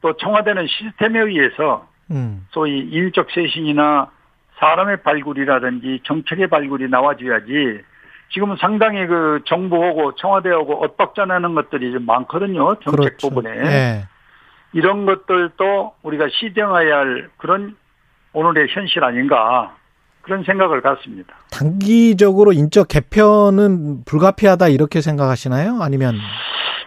또 청와대는 시스템에 의해서 음. 소위 인적 쇄신이나 사람의 발굴이라든지 정책의 발굴이 나와줘야지 지금은 상당히 그 정부하고 청와대하고 엇박자나는 것들이 좀 많거든요. 정책 그렇죠. 부분에. 예. 이런 것들도 우리가 시정해야 할 그런 오늘의 현실 아닌가 그런 생각을 갖습니다. 단기적으로 인적 개편은 불가피하다 이렇게 생각하시나요? 아니면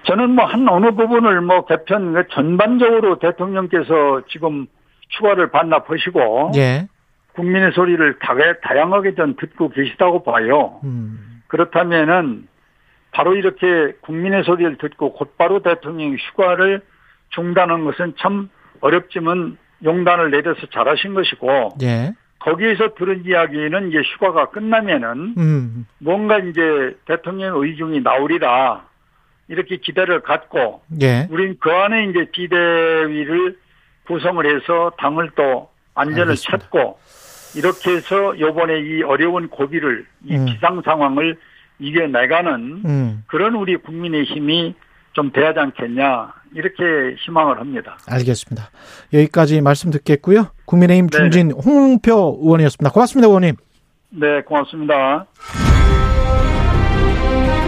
저는 뭐 한 어느 부분을 뭐 개편 그 전반적으로 대통령께서 지금 휴가를 반납하시고 예. 국민의 소리를 다, 다양하게 좀 듣고 계시다고 봐요. 음. 그렇다면은 바로 이렇게 국민의 소리를 듣고 곧바로 대통령 휴가를 중단한 것은 참 어렵지만 용단을 내려서 잘하신 것이고 예. 거기에서 들은 이야기는 이제 휴가가 끝나면은 음. 뭔가 이제 대통령 의중이 나오리라 이렇게 기대를 갖고 예. 우린 그 안에 이제 비대위를 구성을 해서 당을 또 안전을 알겠습니다. 찾고 이렇게 해서 요번에 이 어려운 고비를 이 음. 비상 상황을 이겨내가는 음. 그런 우리 국민의 힘이 좀 돼야지 않겠냐 이렇게 희망을 합니다. 알겠습니다. 여기까지 말씀 듣겠고요. 국민의힘 네. 중진 홍표 의원이었습니다. 고맙습니다, 의원님. 네, 고맙습니다.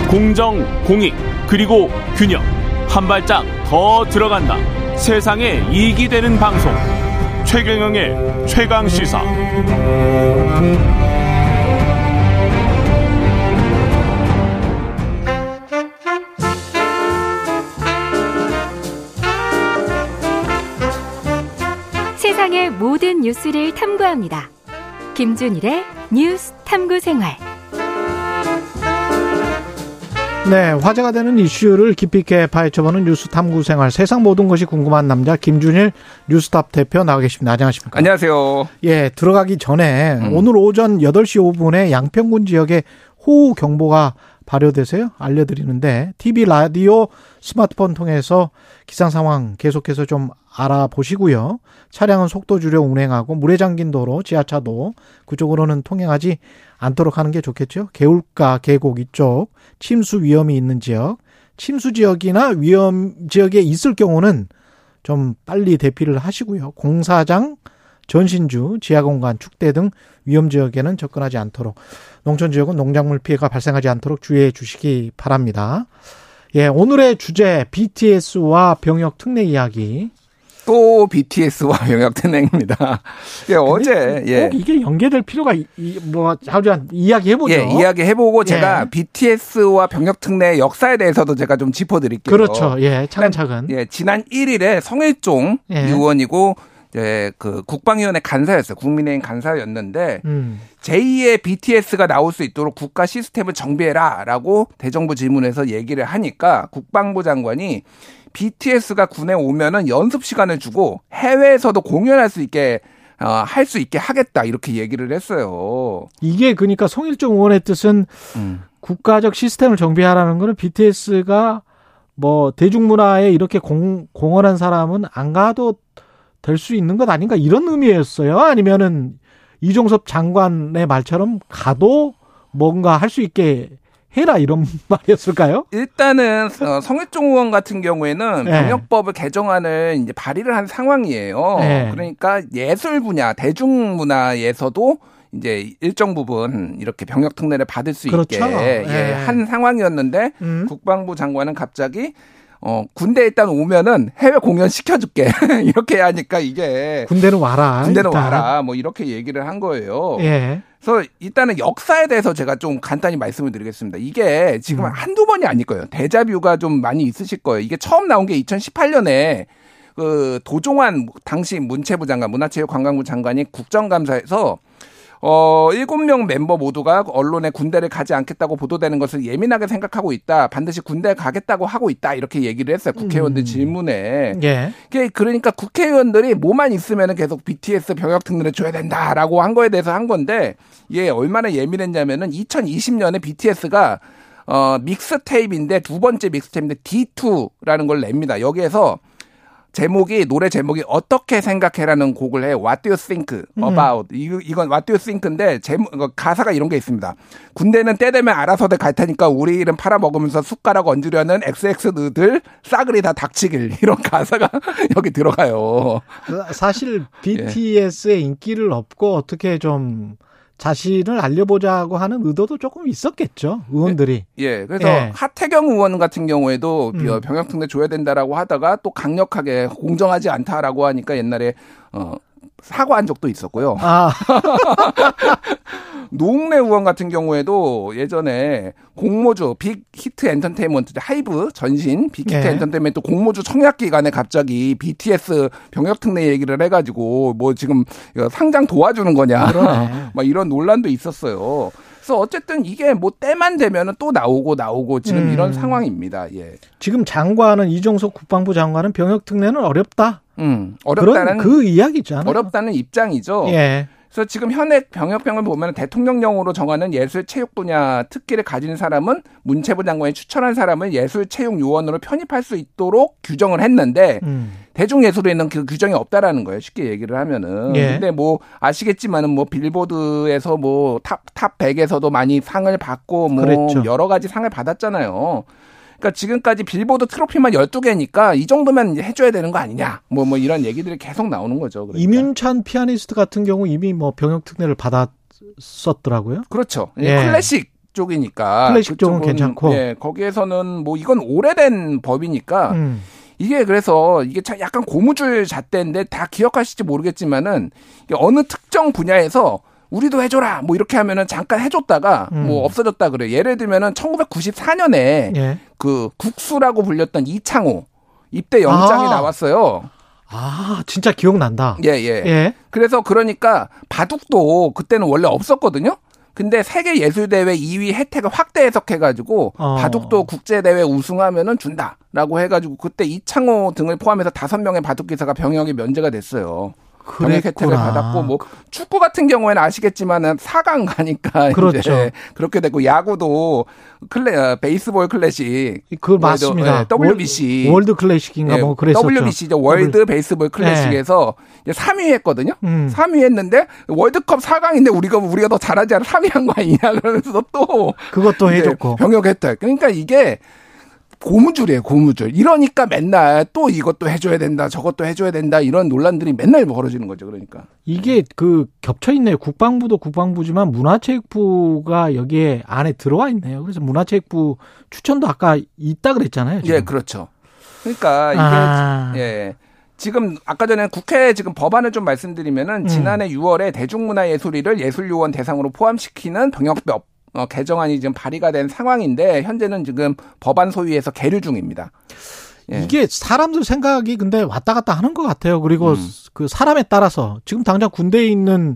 공정, 공익, 그리고 균형. 한 발짝 더 들어간다. 세상에 이익이 되는 방송. 최경영의 최강 시사. 세상의 모든 뉴스를 탐구합니다. 김준일의 뉴스 탐구 생활. 네, 화제가 되는 이슈를 깊이 있게 파헤쳐보는 뉴스 탐구 생활. 세상 모든 것이 궁금한 남자 김준일 뉴스탑 대표 나와 계십니다. 안녕하십니까? 안녕하세요. 예, 들어가기 전에 음. 오늘 오전 8시 5분에 양평군 지역에 호우 경보가 발효돼서요. 알려드리는데 TV, 라디오, 스마트폰 통해서 기상 상황 계속해서 좀 알아보시고요. 차량은 속도 줄여 운행하고 물에 잠긴 도로, 지하차도 그쪽으로는 통행하지 않도록 하는 게 좋겠죠. 개울가, 계곡 이쪽 침수 위험이 있는 지역, 침수 지역이나 위험 지역에 있을 경우는 좀 빨리 대피를 하시고요. 공사장, 전신주, 지하공간, 축대 등 위험 지역에는 접근하지 않도록 농촌 지역은 농작물 피해가 발생하지 않도록 주의해 주시기 바랍니다. 예, 오늘의 주제 BTS와 병역 특례 이야기. 또 BTS와 병역 특례입니다. 예, 어제 꼭 예. 이게 연계될 필요가 이- 이- 뭐 자주 이야기 해보죠. 예, 이야기 해보고 제가 예. BTS와 병역 특례 역사에 대해서도 제가 좀 짚어드릴게요. 그렇죠. 예, 차근차근. 예, 지난 1일에 성일종 예. 의원이고 예, 그 국방위원회 간사였어요. 국민의힘 간사였는데 음, 제2의 BTS가 나올 수 있도록 국가 시스템을 정비해라라고 대정부 질문에서 얘기를 하니까 국방부 장관이 BTS가 군에 오면은 연습 시간을 주고 해외에서도 공연할 수 있게 어, 할 수 있게 하겠다 이렇게 얘기를 했어요. 이게 그러니까 송일종 의원의 뜻은 음. 국가적 시스템을 정비하라는 거는 BTS가 뭐 대중문화에 이렇게 공, 공헌한 사람은 안 가도 될 수 있는 것 아닌가 이런 의미였어요. 아니면은 이종섭 장관의 말처럼 가도 뭔가 할 수 있게 해라 이런 말이었을까요? 일단은 어, 성일종 의원 같은 경우에는 네. 병역법을 개정안을 이제 발의를 한 상황이에요. 네. 그러니까 예술 분야, 대중문화에서도 이제 일정 부분 이렇게 병역 특례를 받을 수 그렇죠. 있게 네. 예, 한 상황이었는데 음. 국방부 장관은 갑자기 어 군대 일단 오면은 해외 공연 시켜줄게 이렇게 하니까 이게 군대는 와라. 군대는 일단. 와라 뭐 이렇게 얘기를 한 거예요. 예. 그래서 일단은 역사에 대해서 제가 좀 간단히 말씀을 드리겠습니다. 이게 지금 음. 한두 번이 아닐 거예요. 대자뷰가 좀 많이 있으실 거예요. 이게 처음 나온 게 2018년에 그 도종환 당시 문체부 장관, 문화체육관광부 장관이 국정감사에서 어, 일곱 명 멤버 모두가 언론에 군대를 가지 않겠다고 보도되는 것을 예민하게 생각하고 있다. 반드시 군대 가겠다고 하고 있다. 이렇게 얘기를 했어요. 국회의원들 음. 질문에. 예. 그러니까 국회의원들이 뭐만 있으면은 계속 BTS 병역 특례를 줘야 된다라고 한 거에 대해서 한 건데 이게 얼마나 예민했냐면은 2020년에 BTS가 어 믹스 테이프인데 두 번째 믹스 테이프인데 D2라는 걸 냅니다. 여기에서 제목이 노래 제목이 어떻게 생각해라는 곡을 해. What do you think about? 이, 이건 What do you think인데 제목 어, 가사가 이런 게 있습니다. 군대는 때 되면 알아서들 갈 테니까 우리 이름 팔아먹으면서 숟가락 얹으려는 XX들 싸그리 다 닥치길 이런 가사가 여기 들어가요. 사실 BTS의 인기를 얻고 어떻게 좀 자신을 알려보자고 하는 의도도 조금 있었겠죠 의원들이. 예, 그래서 예. 하태경 의원 같은 경우에도 음. 병역특례 줘야 된다라고 하다가 또 강력하게 공정하지 않다라고 하니까 옛날에 어 사과한 적도 있었고요. 아, 노웅래 의원 같은 경우에도 예전에 공모주 빅 히트 엔터테인먼트 하이브 전신 빅 히트 예. 엔터테인먼트 공모주 청약 기간에 갑자기 BTS 병역 특례 얘기를 해가지고 뭐 지금 상장 도와주는 거냐. 막 이런 논란도 있었어요. 그래서 어쨌든 이게 뭐 때만 되면은 또 나오고 나오고 지금 음. 이런 상황입니다. 예. 지금 장관은 이종섭 국방부 장관은 병역 특례는 어렵다. 음, 어렵다는 그 이야기잖아요. 어렵다는 입장이죠. 예. 그래서 지금 현행 병역법을 보면 대통령령으로 정하는 예술 체육 분야 특기를 가진 사람은 문체부 장관이 추천한 사람을 예술 체육 요원으로 편입할 수 있도록 규정을 했는데 음. 대중예술에는 그 규정이 없다라는 거예요. 쉽게 얘기를 하면은. 예. 근데 뭐 아시겠지만은 뭐 빌보드에서 뭐 top top 100에서도 많이 상을 받고 뭐 그랬죠. 여러 가지 상을 받았잖아요. 그러니까 지금까지 빌보드 트로피만 12개니까 이 정도면 이제 해줘야 되는 거 아니냐. 뭐, 뭐 이런 얘기들이 계속 나오는 거죠. 그러니까. 이민찬 피아니스트 같은 경우 이미 뭐 병역 특례를 받았었더라고요. 그렇죠. 예. 클래식 쪽이니까. 클래식 쪽은 괜찮고. 예, 거기에서는 뭐 이건 오래된 법이니까 음. 이게 그래서 이게 참 약간 고무줄 잣대인데 다 기억하실지 모르겠지만은 어느 특정 분야에서 우리도 해줘라 뭐 이렇게 하면은 잠깐 해줬다가 음. 뭐 없어졌다 그래요. 예를 들면은 1994년에 예. 그 국수라고 불렸던 이창호 입대 영장이 아. 나왔어요. 아, 진짜 기억난다. 예, 예. 예. 그래서 그러니까 바둑도 그때는 원래 없었거든요. 근데 세계 예술 대회 2위 혜택을 확대 해석해 가지고 어. 바둑도 국제 대회 우승하면은 준다라고 해 가지고 그때 이창호 등을 포함해서 다섯 명의 바둑 기사가 병역이 면제가 됐어요. 병역 혜택을. 받았고 뭐 축구 같은 경우에는 아시겠지만은 4강 가니까 그렇죠. 이제 그렇게 됐고 야구도 클래 어, 베이스볼 클래식 그 맞습니다. 예, WBC 월드 클래식인가 예, 뭐 그랬었죠. WBC죠. 월드 베이스볼 클래식에서 이제 3위 했거든요. 음. 3위 했는데 월드컵 4강인데 우리가 우리가 더 잘하지 않아 3위 한 거 아니냐 그러면서 또 그것도 이제 해줬고. 병역 혜택. 그러니까 이게 고무줄이에요, 고무줄. 이러니까 맨날 또 이것도 해줘야 된다, 저것도 해줘야 된다, 이런 논란들이 맨날 벌어지는 거죠, 그러니까. 이게 그 겹쳐 있네요. 국방부도 국방부지만 문화체육부가 여기에 안에 들어와 있네요. 그래서 문화체육부 추천도 아까 있다 그랬잖아요. 지금. 예, 그렇죠. 그러니까 이게 아. 예. 지금 아까 전에 국회 지금 법안을 좀 말씀드리면은 음. 지난해 6월에 대중문화예술위를 예술요원 대상으로 포함시키는 병역법 어, 개정안이 지금 발의가 된 상황인데 현재는 지금 법안 소위에서 계류 중입니다. 예. 이게 사람들 생각이 근데 왔다 갔다 하는 것 같아요. 그리고 음. 그 사람에 따라서 지금 당장 군대에 있는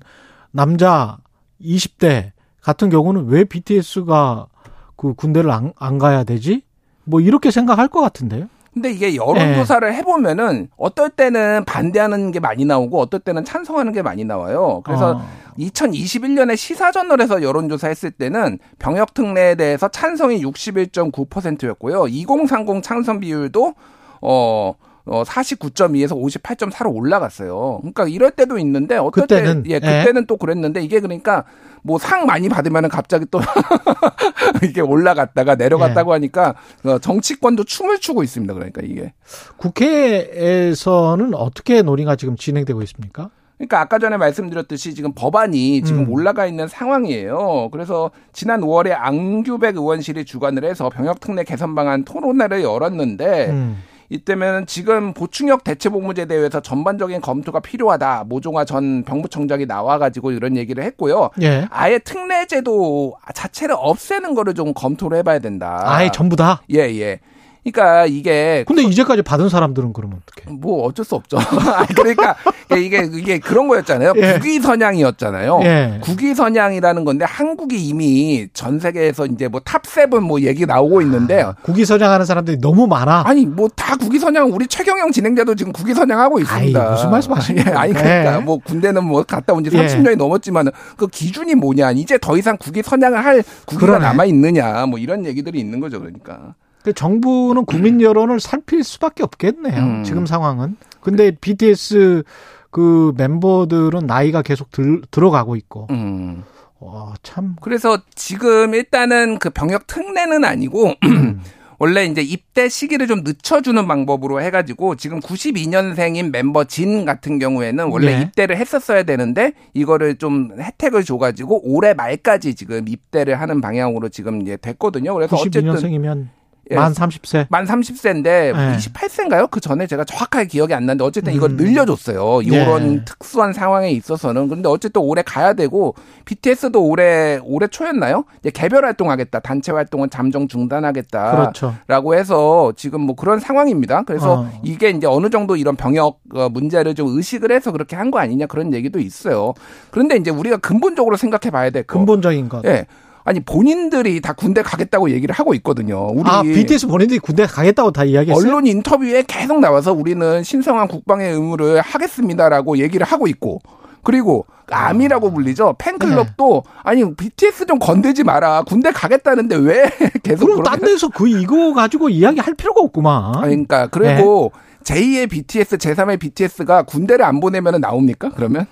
남자 20대 같은 경우는 왜 BTS가 그 군대를 안, 안 가야 되지? 뭐 이렇게 생각할 것 같은데요. 근데 이게 여론조사를 예. 해보면은 어떨 때는 반대하는 게 많이 나오고 어떨 때는 찬성하는 게 많이 나와요. 그래서 어. 2021년에 시사저널에서 여론조사 했을 때는 병역 특례에 대해서 찬성이 61.9%였고요. 2030 찬성 비율도 어, 어 49.2에서 58.4로 올라갔어요. 그러니까 이럴 때도 있는데 어떨 그때는, 때 예, 예. 그때는 또 그랬는데 이게 그러니까 뭐 상 많이 받으면은 갑자기 또 이게 올라갔다가 내려갔다고 예. 하니까 어, 정치권도 춤을 추고 있습니다. 그러니까 이게 국회에서는 어떻게 논의가 지금 진행되고 있습니까? 그러니까 아까 전에 말씀드렸듯이 지금 법안이 지금 음. 올라가 있는 상황이에요. 그래서 지난 5월에 안규백 의원실이 주관을 해서 병역특례 개선 방안 토론회를 열었는데 음. 이때면 지금 보충역 대체복무제 대회에서 전반적인 검토가 필요하다. 모종화 전 병무청장이 나와가지고 이런 얘기를 했고요. 예. 아예 특례제도 자체를 없애는 거를 좀 검토를 해봐야 된다. 아예 전부 다. 예 예. 그러니까 이게 근데 이제까지 받은 사람들은 그러면 어떻게? 뭐 어쩔 수 없죠. 아니, 그러니까 이게 이게 그런 거였잖아요. 예. 국위 선양이었잖아요. 예. 국위 선양이라는 건데 한국이 이미 전 세계에서 이제 뭐탑 세븐 뭐 얘기 나오고 있는데 국위 서장하는 사람들이 너무 많아. 아니 뭐 다 국위 선양 우리 최경영 진행자도 지금 국위 선양하고 있습니다. 아이, 무슨 말씀하시는 예, 아니 거예요? 그러니까 예. 뭐 군대는 뭐 갔다 온지 예. 30년이 넘었지만 은 그 기준이 뭐냐? 이제 더 이상 국위 선양을 할 국위가. 남아 있느냐? 뭐 이런 얘기들이 있는 거죠. 그러니까. 그 정부는 국민 여론을 살필 수밖에 없겠네요. 음. 지금 상황은. 근데 BTS 그 멤버들은 나이가 계속 들, 들어가고 있고. 음. 와, 참. 그래서 지금 일단은 그 병역 특례는 아니고 원래 이제 입대 시기를 좀 늦춰주는 방법으로 해가지고 지금 92년생인 멤버 진 같은 경우에는 원래 네. 입대를 했었어야 되는데 이거를 좀 혜택을 줘가지고 올해 말까지 지금 입대를 하는 방향으로 지금 이제 됐거든요. 그래서 어쨌든 92년생이면 예. 만 30세. 만 30세인데 네. 28세인가요? 그 전에 제가 정확하게 기억이 안 나는데 어쨌든 이걸 음. 늘려줬어요. 이런 네. 특수한 상황에 있어서는. 근데 어쨌든 올해 가야 되고 BTS도 올해 올해 초였나요? 이제 개별 활동하겠다. 단체 활동은 잠정 중단하겠다. 그렇죠. 라고 해서 지금 뭐 그런 상황입니다. 그래서 어. 이게 이제 어느 정도 이런 병역 어, 문제를 좀 의식을 해서 그렇게 한 거 아니냐 그런 얘기도 있어요. 그런데 이제 우리가 근본적으로 생각해 봐야 될 거. 근본적인 것. 예. 아니 본인들이 다 군대 가겠다고 얘기를 하고 있거든요. 우리 아, BTS 본인들이 군대 가겠다고 다 이야기했어요? 언론 인터뷰에 계속 나와서 우리는 신성한 국방의 의무를 하겠습니다라고 얘기를 하고 있고 그리고 암이라고 불리죠 팬클럽도 아니 BTS 좀 건들지 마라 군대 가겠다는데 왜 계속 그럼 딴 데서 그 이거 가지고 이야기할 필요가 없구만. 그러니까 그리고 제2의 BTS 제3의 BTS가 군대를 안 보내면 나옵니까 그러면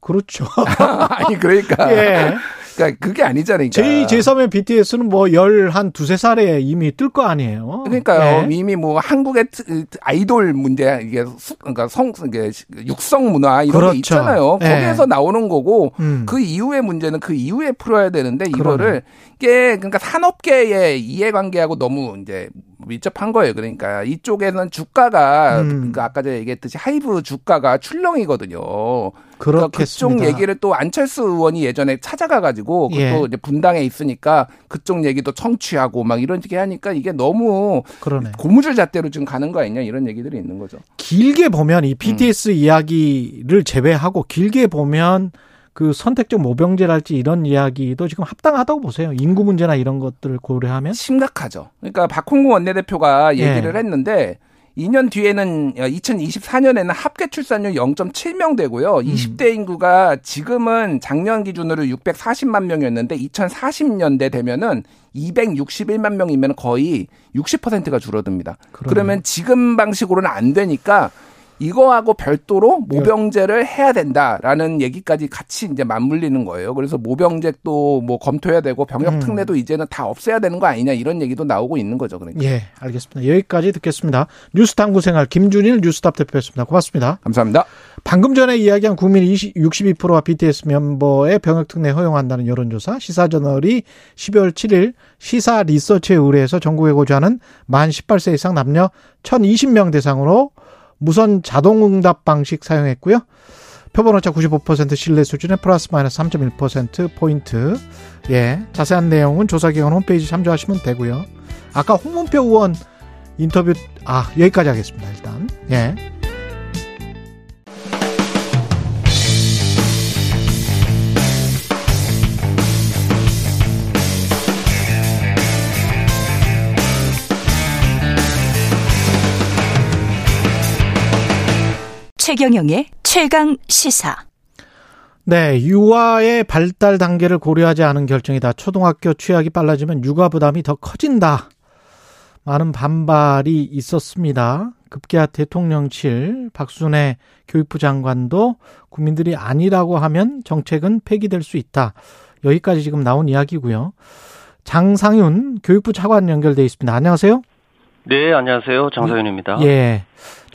그렇죠. 아니 그러니까 예. 그러니까 그게 아니잖아요 제2, 제3의 BTS는 뭐 열 한 두세 살에 이미 뜰 거 아니에요. 그러니까요. 예. 이미 뭐 한국의 트- 아이돌 문제 이게 수- 그러니까 성 이게 육성 문화 이런 그렇죠. 게 있잖아요. 예. 거기에서 나오는 거고 음. 그 이후의 문제는 그 이후에 풀어야 되는데 그러네. 이거를 이게 그러니까 산업계의 이해관계하고 너무 이제 밀접한 거예요. 그러니까 이쪽에는 주가가 음. 그러니까 아까 제가 얘기했듯이 하이브 주가가 출렁이거든요. 그러니까 그렇겠습니다. 그쪽 얘기를 또 안철수 의원이 예전에 찾아가 가지고 예. 그또 이제 분당에 있으니까 그쪽 얘기도 청취하고 막 이런 식의 하니까 이게 너무 그러네. 고무줄 잣대로 지금 가는 거 아니냐 이런 얘기들이 있는 거죠. 길게 보면 이 BTS 음. 이야기를 제외하고 길게 보면 그 선택적 모병제랄지 이런 이야기도 지금 합당하다고 보세요. 인구 문제나 이런 것들을 고려하면. 심각하죠. 그러니까 박홍구 원내대표가 예. 얘기를 했는데 2년 뒤에는 2024년에는 합계 출산율 0.7명 되고요. 20대 인구가 지금은 작년 기준으로 640만 명이었는데 2040년대 되면은 261만 명이면 거의 60%가 줄어듭니다. 그러네. 그러면 지금 방식으로는 안 되니까 이거하고 별도로 모병제를 해야 된다라는 얘기까지 같이 이제 맞물리는 거예요. 그래서 모병제도 뭐 검토해야 되고 병역 음. 특례도 이제는 다 없애야 되는 거 아니냐 이런 얘기도 나오고 있는 거죠. 그러니까. 예, 알겠습니다. 여기까지 듣겠습니다. 뉴스 탐구 생활 김준일 뉴스탑 대표였습니다. 고맙습니다. 감사합니다. 방금 전에 이야기한 국민 20, 62%와 BTS 멤버의 병역특례 허용한다는 여론조사 시사저널이 12월 7일 시사 리서치에 의뢰해서 전국에 거주하는 만 18세 이상 남녀 1020명 대상으로 무선 자동응답 방식 사용했고요. 표본 오차 95% 신뢰 수준의 플러스 마이너스 3.1% 포인트. 예. 자세한 내용은 조사 기관 홈페이지 참조하시면 되고요. 아까 홍문표 의원 인터뷰 아 여기까지 하겠습니다. 일단 예. 최경영의 최강 시사. 네, 유아의 발달 단계를 고려하지 않은 결정이다. 초등학교 취약이 빨라지면 육아 부담이 더 커진다. 많은 반발이 있었습니다. 급기야 대통령실 박순애 교육부 장관도 국민들이 아니라고 하면 정책은 폐기될 수 있다. 여기까지 지금 나온 이야기고요. 장상윤 교육부 차관 연결돼 있습니다. 안녕하세요. 네, 안녕하세요. 장사윤입니다. 예.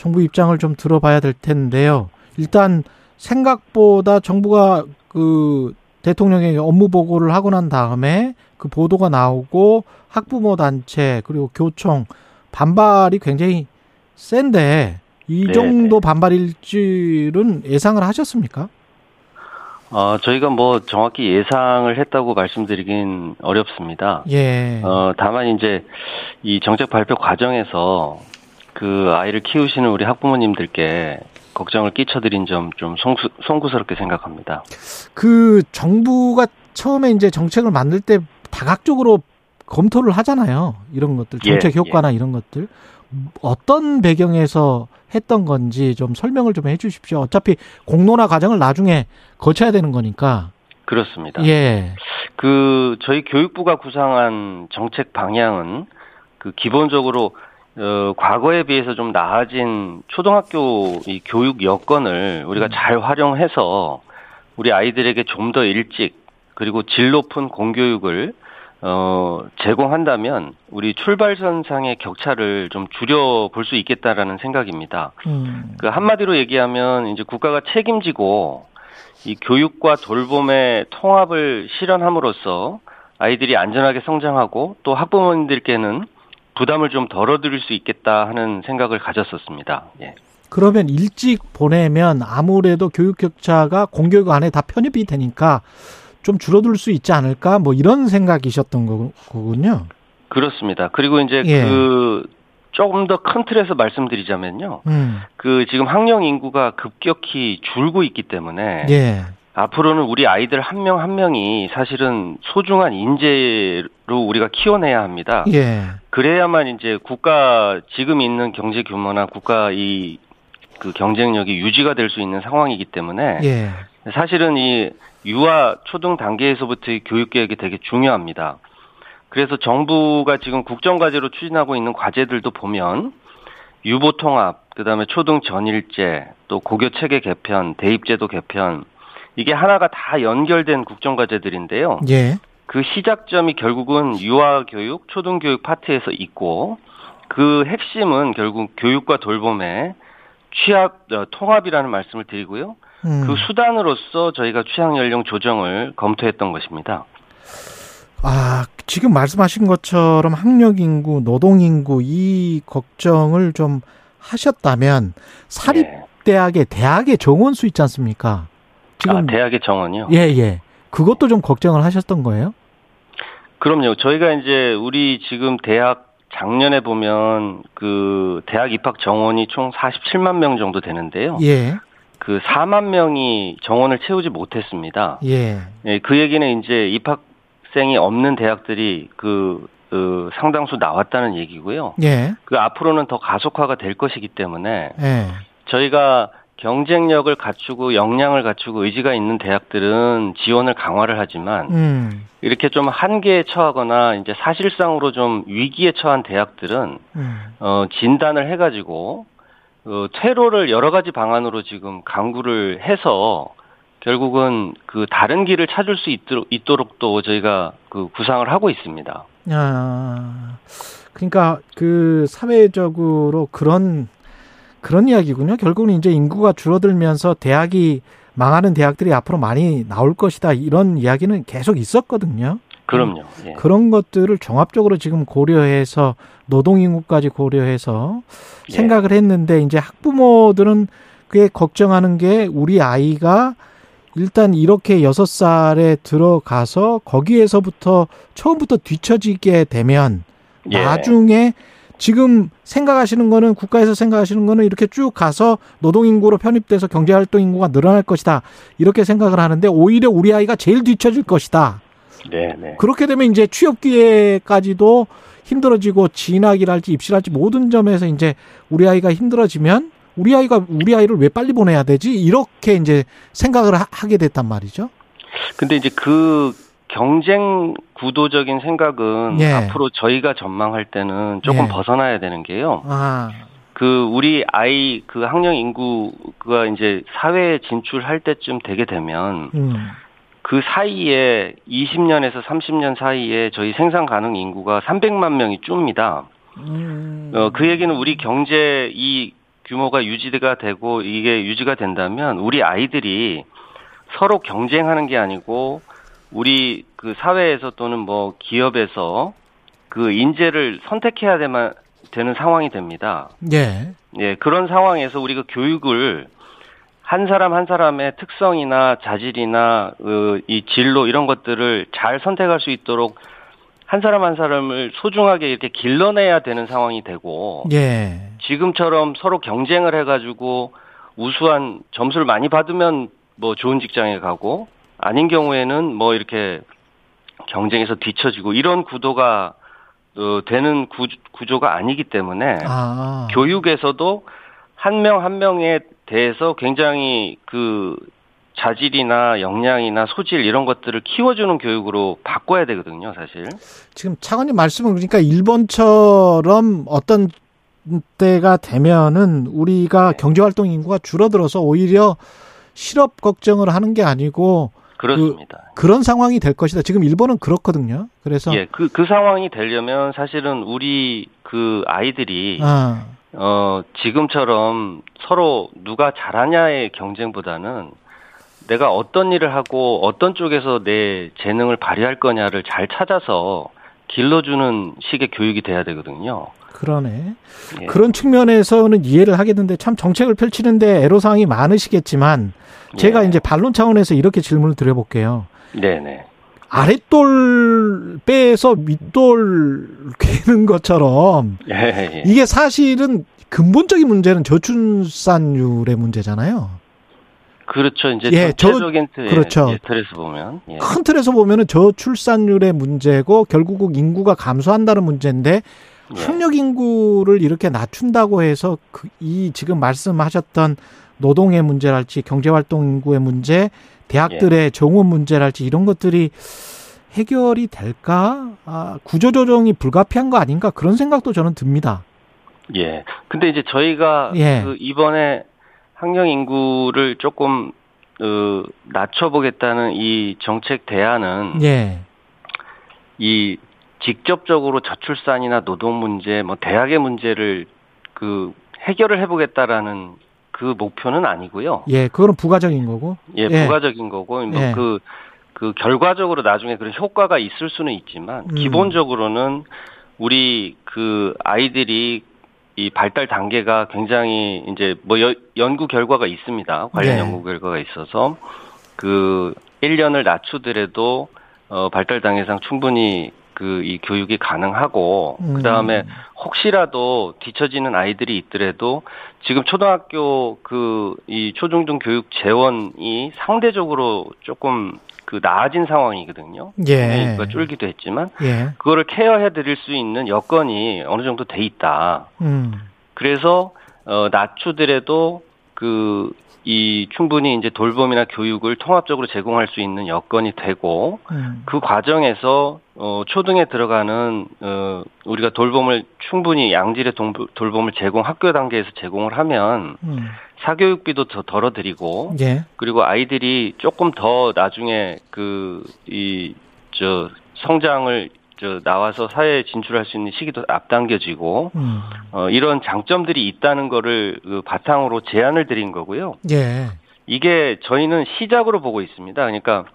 정부 입장을 좀 들어봐야 될 텐데요. 일단 생각보다 정부가 그 대통령에게 업무 보고를 하고 난 다음에 그 보도가 나오고 학부모 단체 그리고 교총 반발이 굉장히 센데 이 네, 정도 반발일 줄은 예상을 하셨습니까? 어, 저희가 뭐 정확히 예상을 했다고 말씀드리긴 어렵습니다. 예. 어, 다만 이제 이 정책 발표 과정에서 그 아이를 키우시는 우리 학부모님들께 걱정을 끼쳐드린 점 좀 송구스럽게 생각합니다. 그 정부가 처음에 이제 정책을 만들 때 다각적으로 검토를 하잖아요. 이런 것들 예, 정책 효과나 이런 것들 어떤 배경에서 했던 건지 좀 설명을 좀 해주십시오. 어차피 공론화 과정을 나중에 거쳐야 되는 거니까. 그렇습니다. 예. 그 저희 교육부가 구상한 정책 방향은 그 기본적으로 어, 과거에 비해서 좀 나아진 초등학교 이 교육 여건을 우리가 잘 활용해서 우리 아이들에게 좀 더 일찍 그리고 질 높은 공교육을 어, 제공한다면 우리 출발선상의 격차를 좀 줄여 볼 수 있겠다라는 생각입니다. 음. 그 한마디로 얘기하면 이제 국가가 책임지고 이 교육과 돌봄의 통합을 실현함으로써 아이들이 안전하게 성장하고 또 학부모님들께는 부담을 좀 덜어드릴 수 있겠다 하는 생각을 가졌었습니다. 예. 그러면 일찍 보내면 아무래도 교육 격차가 공교육 안에 다 편입이 되니까 좀 줄어들 수 있지 않을까 뭐 이런 생각이셨던 거- 거군요. 그렇습니다. 그리고 이제 예. 그 조금 더 큰 틀에서 말씀드리자면요. 음. 그 지금 학령 인구가 급격히 줄고 있기 때문에 예. 앞으로는 우리 아이들 한명한 명이 사실은 소중한 인재로 우리가 키워내야 합니다. 예. 그래야만 이제 국가 지금 있는 경제 규모나 국가 이 그 경쟁력이 유지가 될 수 있는 상황이기 때문에 예. 사실은 이 유아 초등 단계에서부터의 교육 계획이 되게 중요합니다. 그래서 정부가 지금 국정 과제로 추진하고 있는 과제들도 보면 유보 통합, 그다음에 초등 전일제, 또 고교 체계 개편, 대입제도 개편 이게 하나가 다 연결된 국정과제들인데요. 예. 그 시작점이 결국은 유아 교육, 초등 교육 파트에서 있고 그 핵심은 결국 교육과 돌봄의 취합 어, 통합이라는 말씀을 드리고요. 음. 그 수단으로서 저희가 취향 연령 조정을 검토했던 것입니다. 아, 지금 말씀하신 것처럼 학력 인구, 노동 인구 이 걱정을 좀 하셨다면 사립 예. 대학의 대학의 정원 수 있지 않습니까? 지금 아, 대학의 정원이요? 예, 예. 그것도 좀 걱정을 하셨던 거예요? 그럼요. 저희가 이제 우리 지금 대학 작년에 보면 그 대학 입학 정원이 총 47만 명 정도 되는데요. 예. 그 4만 명이 정원을 채우지 못했습니다. 예. 예, 그 얘기는 이제 입학생이 없는 대학들이 그, 그 상당수 나왔다는 얘기고요. 예. 그 앞으로는 더 가속화가 될 것이기 때문에 예. 저희가 경쟁력을 갖추고 역량을 갖추고 의지가 있는 대학들은 지원을 강화를 하지만 음. 이렇게 좀 한계에 처하거나 이제 사실상으로 좀 위기에 처한 대학들은 음. 어 진단을 해가지고 어 퇴로를 여러 가지 방안으로 지금 강구를 해서 결국은 그 다른 길을 찾을 수 있도록, 있도록 또 저희가 그 구상을 하고 있습니다. 아, 그러니까 그 사회적으로 그런 그런 이야기군요. 결국은 이제 인구가 줄어들면서 대학이 망하는 대학들이 앞으로 많이 나올 것이다. 이런 이야기는 계속 있었거든요. 그럼요. 예. 그런 것들을 종합적으로 지금 고려해서 노동 인구까지 고려해서 예. 생각을 했는데 이제 학부모들은 그게 걱정하는 게 우리 아이가 일단 이렇게 여섯 살에 들어가서 거기에서부터 처음부터 뒤처지게 되면 예. 나중에 지금 생각하시는 거는 국가에서 생각하시는 거는 이렇게 쭉 가서 노동 인구로 편입돼서 경제 활동 인구가 늘어날 것이다. 이렇게 생각을 하는데 오히려 우리 아이가 제일 뒤처질 것이다. 네, 네. 그렇게 되면 이제 취업 기회까지도 힘들어지고 진학이랄지 입시랄지 모든 점에서 이제 우리 아이가 힘들어지면 우리 아이가 우리 아이를 왜 빨리 보내야 되지? 이렇게 이제 생각을 하- 하게 됐단 말이죠. 근데 이제 그 경쟁 구도적인 생각은 예. 앞으로 저희가 전망할 때는 조금 예. 벗어나야 되는 게요. 아, 그 우리 아이 그 학령 인구가 이제 사회에 진출할 때쯤 되게 되면 음, 그 사이에 20년에서 30년 사이에 저희 생산 가능 인구가 300만 명이 줍니다. 음, 어, 그 얘기는 우리 경제 이 규모가 유지가 되고 이게 유지가 된다면 우리 아이들이 서로 경쟁하는 게 아니고 우리 그 사회에서 또는 뭐 기업에서 그 인재를 선택해야 되만, 되는 상황이 됩니다. 예, 예, 그런 상황에서 우리가 교육을 한 사람 한 사람의 특성이나 자질이나 어, 이 진로 이런 것들을 잘 선택할 수 있도록 한 사람 한 사람을 소중하게 이렇게 길러내야 되는 상황이 되고 예, 지금처럼 서로 경쟁을 해가지고 우수한 점수를 많이 받으면 뭐 좋은 직장에 가고 아닌 경우에는 뭐 이렇게 경쟁에서 뒤처지고 이런 구도가 어, 되는 구, 구조가 아니기 때문에 아, 교육에서도 한명한 명에 대해서 굉장히 그 자질이나 역량이나 소질 이런 것들을 키워주는 교육으로 바꿔야 되거든요, 사실. 지금 차관님 말씀은 그러니까 일본처럼 어떤 때가 되면은 우리가 네. 경제활동 인구가 줄어들어서 오히려 실업 걱정을 하는 게 아니고 그렇습니다. 그 런 상황이 될 것이다. 지금 일본은 그렇거든요. 그래서 예, 그, 그 상황이 되려면 사실은 우리 그 아이들이, 아, 어, 지금처럼 서로 누가 잘하냐의 경쟁보다는 내가 어떤 일을 하고 어떤 쪽에서 내 재능을 발휘할 거냐를 잘 찾아서 길러주는 식의 교육이 돼야 되거든요. 그러네. 예. 그런 측면에서는 이해를 하겠는데 참 정책을 펼치는데 애로사항이 많으시겠지만 제가 예. 이제 반론 차원에서 이렇게 질문을 드려볼게요. 네네. 아랫돌 빼서 윗돌 괴는 것처럼 예, 예. 이게 사실은 근본적인 문제는 저출산율의 문제잖아요. 그렇죠. 이제 예, 저- 전체적인 틀, 그렇죠. 예, 틀에서 보면. 예. 큰 틀에서 보면은 저출산율의 문제고 결국은 인구가 감소한다는 문제인데 예. 학력 인구를 이렇게 낮춘다고 해서 그, 이 지금 말씀하셨던 노동의 문제랄지 경제활동 인구의 문제, 대학들의 예. 정원 문제랄지 이런 것들이 해결이 될까? 아, 구조조정이 불가피한 거 아닌가? 그런 생각도 저는 듭니다. 예. 근데 이제 저희가 예. 그 이번에 학령 인구를 조금 어, 낮춰보겠다는 이 정책 대안은 예. 이 직접적으로 저출산이나 노동 문제, 뭐 대학의 문제를 그 해결을 해보겠다라는 그 목표는 아니고요. 예, 그거는 부가적인 거고. 예, 예. 부가적인 거고 뭐 예. 그, 그 결과적으로 나중에 그런 효과가 있을 수는 있지만 음. 기본적으로는 우리 그 아이들이 이 발달 단계가 굉장히 이제 뭐 여- 연구 결과가 있습니다. 관련 네. 연구 결과가 있어서 그 1년을 낮추더라도 어 발달 단계상 충분히 그 이 교육이 가능하고 음. 그다음에 혹시라도 뒤처지는 아이들이 있더라도 지금 초등학교 그 이 초중등 교육 재원이 상대적으로 조금 그 나아진 상황이거든요. 예. 그러니까 줄기도 했지만 예. 그거를 케어해 드릴 수 있는 여건이 어느 정도 돼 있다. 음. 그래서 어 낮추더라도 그 이 충분히 이제 돌봄이나 교육을 통합적으로 제공할 수 있는 여건이 되고 음. 그 과정에서 어 초등에 들어가는 어 우리가 돌봄을 충분히 양질의 동- 돌봄을 제공 학교 단계에서 제공을 하면 음. 사교육비도 더 덜어드리고 예. 그리고 아이들이 조금 더 나중에 그 이 저 성장을 저 나와서 사회에 진출할 수 있는 시기도 앞당겨지고 음. 어 이런 장점들이 있다는 거를 그 바탕으로 제안을 드린 거고요. 예. 이게 저희는 시작으로 보고 있습니다. 그러니까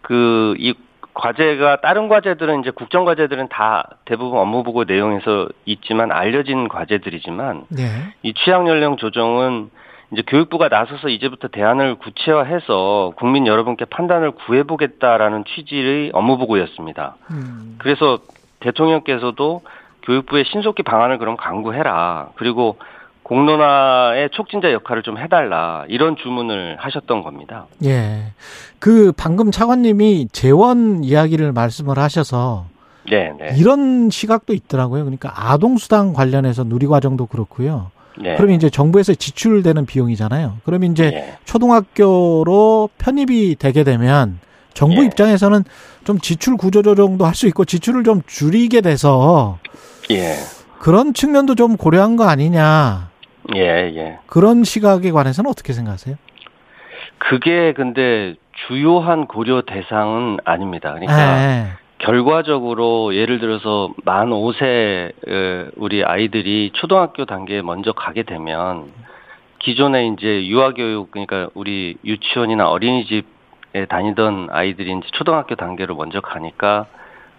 그 이 과제가 다른 과제들은 이제 국정 과제들은 다 대부분 업무 보고 내용에서 있지만 알려진 과제들이지만 예. 이 취약 연령 조정은 이제 교육부가 나서서 이제부터 대안을 구체화해서 국민 여러분께 판단을 구해보겠다라는 취지의 업무 보고였습니다. 음. 그래서 대통령께서도 교육부에 신속히 방안을 그럼 강구해라. 그리고 공론화의 촉진자 역할을 좀 해달라. 이런 주문을 하셨던 겁니다. 예. 그 방금 차관님이 재원 이야기를 말씀을 하셔서 네, 네. 이런 시각도 있더라고요. 그러니까 아동 수당 관련해서 누리과정도 그렇고요. 네. 그러면 이제 정부에서 지출되는 비용이잖아요. 그러면 이제 예. 초등학교로 편입이 되게 되면 정부 예. 입장에서는 좀 지출 구조 조정도 할 수 있고 지출을 좀 줄이게 돼서 예. 그런 측면도 좀 고려한 거 아니냐. 예, 예. 그런 시각에 관해서는 어떻게 생각하세요? 그게 근데 주요한 고려 대상은 아닙니다. 그러니까 예. 결과적으로 예를 들어서 만 5세 우리 아이들이 초등학교 단계에 먼저 가게 되면 기존에 이제 유아교육 그러니까 우리 유치원이나 어린이집에 다니던 아이들이 이제 초등학교 단계로 먼저 가니까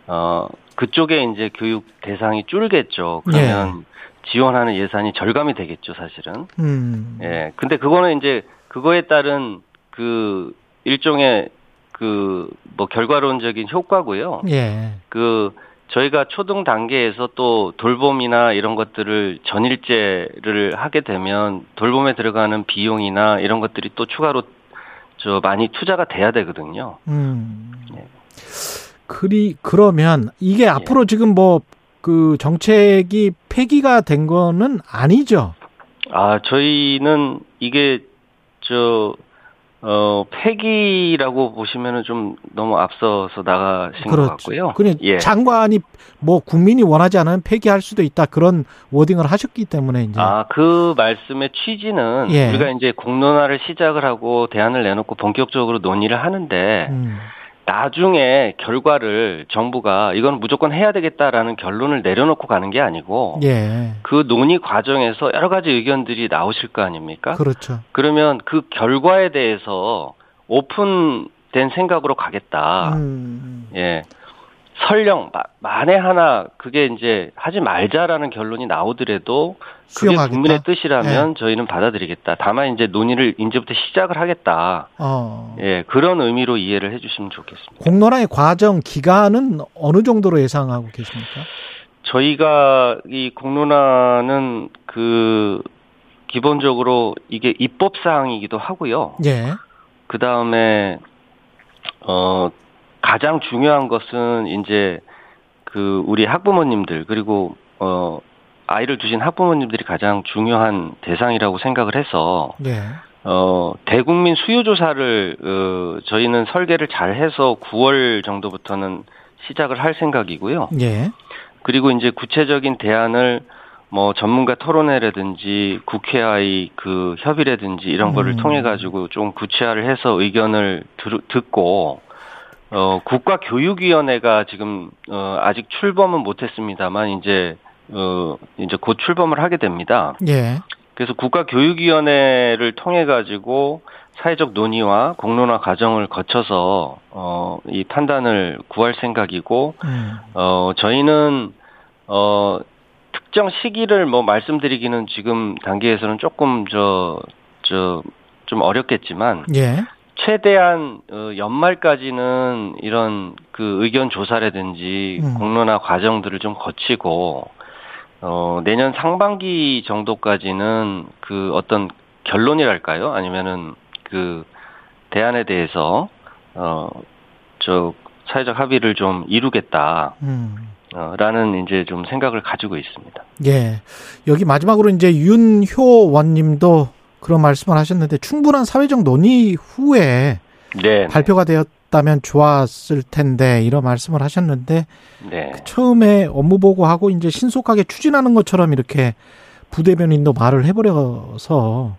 어 그쪽에 이제 교육 대상이 줄겠죠. 그러면 지원하는 예산이 절감이 되겠죠, 사실은. 음. 예. 근데 그거는 이제 그거에 따른 그 일종의 그 뭐 결과론적인 효과고요. 예. 그 저희가 초등 단계에서 또 돌봄이나 이런 것들을 전일제를 하게 되면 돌봄에 들어가는 비용이나 이런 것들이 또 추가로 저 많이 투자가 돼야 되거든요. 음. 예. 그리 그러면 이게 앞으로 지금 뭐 그 정책이 폐기가 된 거는 아니죠. 아, 저희는 이게 저 어, 폐기라고 보시면은 좀 너무 앞서서 나가신 것 그렇죠. 같고요. 그래 예. 장관이 뭐 국민이 원하지 않으면 폐기할 수도 있다 그런 워딩을 하셨기 때문에 이제 아, 그 말씀의 취지는 예. 우리가 이제 공론화를 시작을 하고 대안을 내놓고 본격적으로 논의를 하는데 음, 나중에 결과를 정부가 이건 무조건 해야 되겠다라는 결론을 내려놓고 가는 게 아니고 예 그 논의 과정에서 여러 가지 의견들이 나오실 거 아닙니까? 그렇죠. 그러면 그 결과에 대해서 오픈된 생각으로 가겠다. 음, 예. 설령 마- 만에 하나 그게 이제 하지 말자라는 결론이 나오더라도 그게 수용하겠다. 국민의 뜻이라면 저희는 받아들이겠다. 다만 이제 논의를 이제부터 시작을 하겠다. 어. 예, 그런 의미로 이해를 해주시면 좋겠습니다. 공론화의 과정 기간은 어느 정도로 예상하고 계십니까? 저희가 이 공론화는 그 기본적으로 이게 입법 사항이기도 하고요. 예. 그 다음에 어 가장 중요한 것은 이제 그 우리 학부모님들 그리고 어 아이를 두신 학부모님들이 가장 중요한 대상이라고 생각을 해서 예. 어 대국민 수요 조사를 어 저희는 설계를 잘 해서 9월 정도부터는 시작을 할 생각이고요. 예. 그리고 이제 구체적인 대안을 뭐 전문가 토론회라든지 국회와의 그 협의라든지 이런 거를 음. 통해 가지고 좀 구체화를 해서 의견을 들, 듣고 어 국가교육위원회가 지금 어 아직 출범은 못했습니다만 이제 어 이제 곧 출범을 하게 됩니다. 예. 그래서 국가교육위원회를 통해 가지고 사회적 논의와 공론화 과정을 거쳐서 어 이 판단을 구할 생각이고 음. 어, 저희는, 어, 특정 시기를 뭐 말씀드리기는 지금 단계에서는 조금 저, 저, 좀 어렵겠지만, 예. 최대한, 어, 연말까지는 이런 그 의견 조사라든지 음. 공론화 과정들을 좀 거치고, 어, 내년 상반기 정도까지는 그 어떤 결론이랄까요? 아니면은 그 대안에 대해서, 어, 저, 사회적 합의를 좀 이루겠다. 음. 어, 라는 이제 좀 생각을 가지고 있습니다. 예. 여기 마지막으로 이제 윤효원 님도 그런 말씀을 하셨는데 충분한 사회적 논의 후에 네. 발표가 되었다면 좋았을 텐데 이런 말씀을 하셨는데 네. 처음에 업무 보고하고 이제 신속하게 추진하는 것처럼 이렇게 부대변인도 말을 해버려서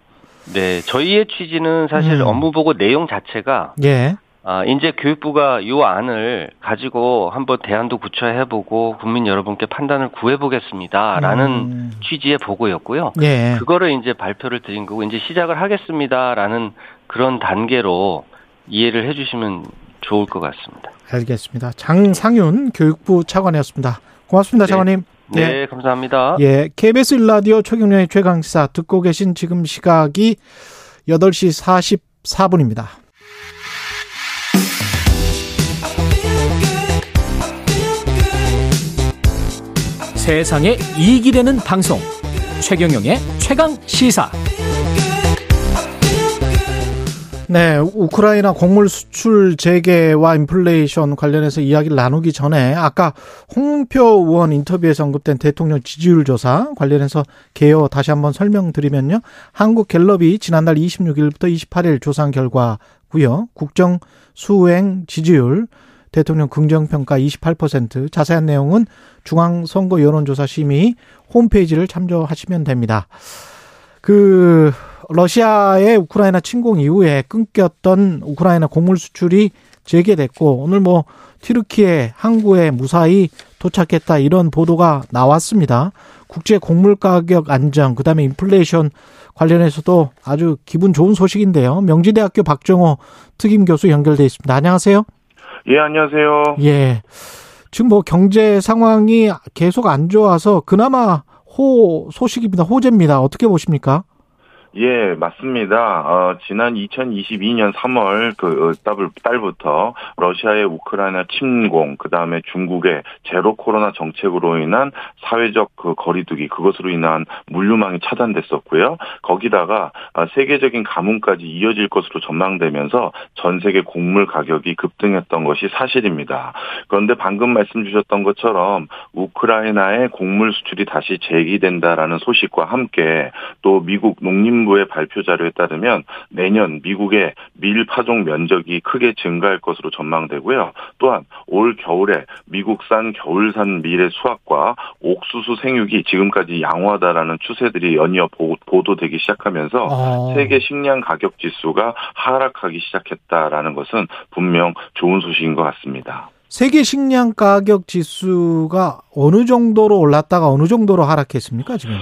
네. 저희의 취지는 사실 음. 업무 보고 내용 자체가 예. 아, 이제 교육부가 요 안을 가지고 한번 대안도 구체해보고 국민 여러분께 판단을 구해보겠습니다라는 음. 취지의 보고였고요. 예. 그거를 이제 발표를 드린 거고 이제 시작을 하겠습니다라는 그런 단계로 이해를 해주시면 좋을 것 같습니다. 알겠습니다. 장상윤 교육부 차관이었습니다. 고맙습니다, 네. 차관님. 네, 감사합니다. 예, KBS 일라디오 최경련의 최강시사 듣고 계신 지금 시각이 8시 44분입니다. 세상에 이익이 되는 방송 최경영의 최강 시사 네, 우크라이나 곡물 수출 재개와 인플레이션 관련해서 이야기를 나누기 전에 아까 홍표 의원 인터뷰에서 언급된 대통령 지지율 조사 관련해서 개요 다시 한번 설명드리면요. 한국 갤럽이 지난달 26일부터 28일 조사한 결과고요. 국정 수행 지지율 대통령 긍정평가 28% 자세한 내용은 중앙선거 여론조사 심의 홈페이지를 참조하시면 됩니다. 그 러시아의 우크라이나 침공 이후에 끊겼던 우크라이나 곡물 수출이 재개됐고 오늘 뭐 튀르키예 항구에 무사히 도착했다 이런 보도가 나왔습니다. 국제 곡물 가격 안정 그 다음에 인플레이션 관련해서도 아주 기분 좋은 소식인데요. 명지대학교 박정호 특임 교수 연결돼 있습니다. 안녕하세요. 예, 안녕하세요. 예. 지금 뭐 경제 상황이 계속 안 좋아서 그나마 호 소식입니다. 호재입니다. 어떻게 보십니까? 예, 맞습니다. 어, 지난 2022년 3월 그 달, 달부터 러시아의 우크라이나 침공, 그 다음에 중국의 제로 코로나 정책으로 인한 사회적 그 거리두기, 그것으로 인한 물류망이 차단됐었고요. 거기다가 아, 세계적인 가뭄까지 이어질 것으로 전망되면서 전 세계 곡물 가격이 급등했던 것이 사실입니다. 그런데 방금 말씀 주셨던 것처럼 우크라이나의 곡물 수출이 다시 재개된다라는 소식과 함께 또 미국 농림 농림부의 발표 자료에 따르면 내년 미국의 밀 파종 면적이 크게 증가할 것으로 전망되고요. 또한 올 겨울에 미국산 겨울산 밀의 수확과 옥수수 생육이 지금까지 양호하다라는 추세들이 연이어 보도되기 시작하면서 어. 세계 식량 가격 지수가 하락하기 시작했다라는 것은 분명 좋은 소식인 것 같습니다. 세계 식량 가격 지수가 어느 정도로 올랐다가 어느 정도로 하락했습니까, 지금?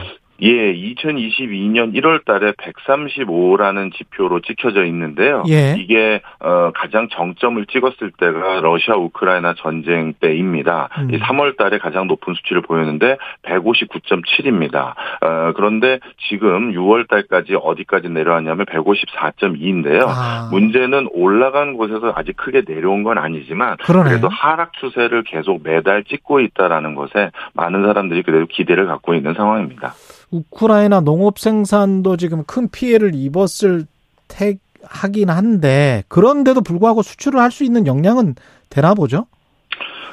예, 2022년 1월 달에 135라는 지표로 찍혀져 있는데요. 예. 이게 어 가장 정점을 찍었을 때가 러시아 우크라이나 전쟁 때입니다. 음. 이 3월 달에 가장 높은 수치를 보였는데 159.7입니다. 어 그런데 지금 6월 달까지 어디까지 내려왔냐면 154.2인데요. 아. 문제는 올라간 곳에서 아직 크게 내려온 건 아니지만 그러네. 그래도 하락 추세를 계속 매달 찍고 있다라는 것에 많은 사람들이 그래도 기대를 갖고 있는 상황입니다. 우크라이나 농업 생산도 지금 큰 피해를 입었을 택 하긴 한데 그런데도 불구하고 수출을 할 수 있는 역량은 되나 보죠?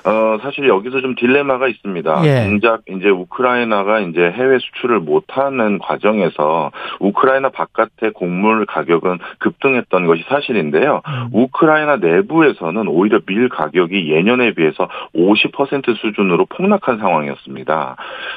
어, 사실 여기서 좀 딜레마가 있습니다. 예. 정작 이제 우크라이나가 이제 해외 수출을 못하는 과정에서 우크라이나 바깥의 곡물 가격은 급등했던 것이 사실인데요. 음. 우크라이나 내부에서는 오히려 밀 가격이 예년에 비해서 50% 수준으로 폭락한 상황이었습니다.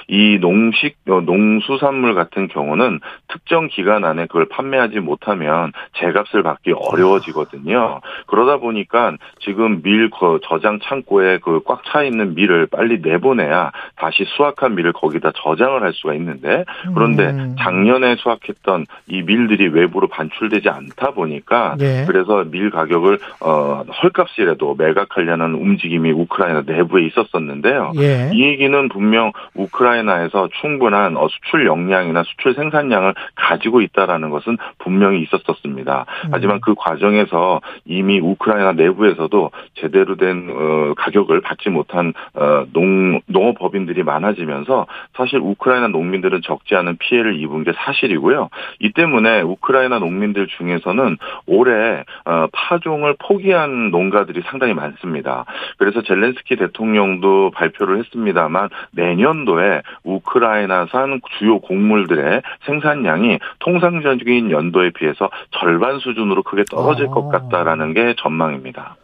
이 농식, 어, 농수산물 같은 경우는 특정 기간 안에 그걸 판매하지 못하면 제값을 받기 어려워지거든요. 그러다 보니까 지금 밀 거- 저장 창고에 그꽉 차 있는 밀을 빨리 내보내야 다시 수확한 밀을 거기다 저장을 할 수가 있는데 그런데 음. 작년에 수확했던 이 밀들이 외부로 반출되지 않다 보니까 예. 그래서 밀 가격을 어 헐값이라도 매각하려는 움직임이 우크라이나 내부에 있었었는데요. 예. 이 얘기는 분명 우크라이나에서 충분한 어, 수출 역량이나 수출 생산량을 가지고 있다라는 것은 분명히 있었었습니다. 음. 하지만 그 과정에서 이미 우크라이나 내부에서도 제대로 된 어, 가격을 받지 못한 어, 농 농업법인들이 많아지면서 사실 우크라이나 농민들은 적지 않은 피해를 입은 게 사실이고요. 이 때문에 우크라이나 농민들 중에서는 올해 어, 파종을 포기한 농가들이 상당히 많습니다. 그래서 젤렌스키 대통령도 발표를 했습니다만 내년도에 우크라이나산 주요 곡물들의 생산량이 통상적인 연도에 비해서 절반 수준으로 크게 떨어질 아. 것 같다라는 게 전망입니다.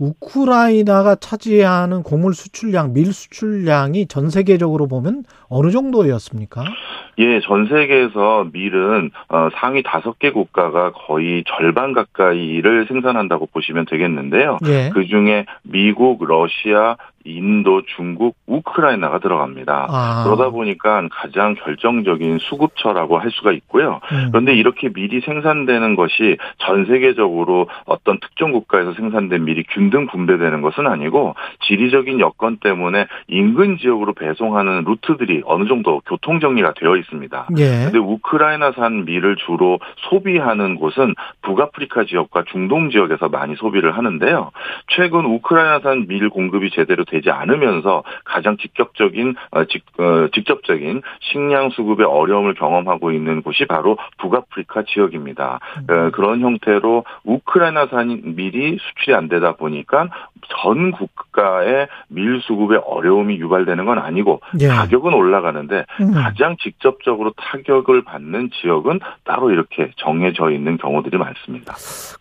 우크라이나가 차지하는 곡물 수출량, 밀 수출량이 전 세계적으로 보면 어느 정도였습니까? 예, 전 세계에서 밀은 어, 상위 다섯 개 국가가 거의 절반 가까이를 생산한다고 보시면 되겠는데요. 예. 그 중에 미국, 러시아, 인도, 중국, 우크라이나가 들어갑니다. 아. 그러다 보니까 가장 결정적인 수급처라고 할 수가 있고요. 음. 그런데 이렇게 밀이 생산되는 것이 전 세계적으로 어떤 특정 국가에서 생산된 밀이 균등 분배되는 것은 아니고 지리적인 여건 때문에 인근 지역으로 배송하는 루트들이 어느 정도 교통 정리가 되어 있습니다. 예. 근데 우크라이나산 밀을 주로 소비하는 곳은 북아프리카 지역과 중동 지역에서 많이 소비를 하는데요. 최근 우크라이나산 밀 공급이 제대로 되지 않으면서 가장 직접적인 어, 직, 어, 직접적인 식량 수급의 어려움을 경험하고 있는 곳이 바로 북아프리카 지역입니다. 어, 그런 형태로 우크라이나산 밀이 수출이 안 되다 보니까 전 국가의 밀 수급에 어려움이 유발되는 건 아니고 예. 가격은 올라가는데 음. 가장 직접적으로 타격을 받는 지역은 따로 이렇게 정해져 있는 경우들이 많습니다.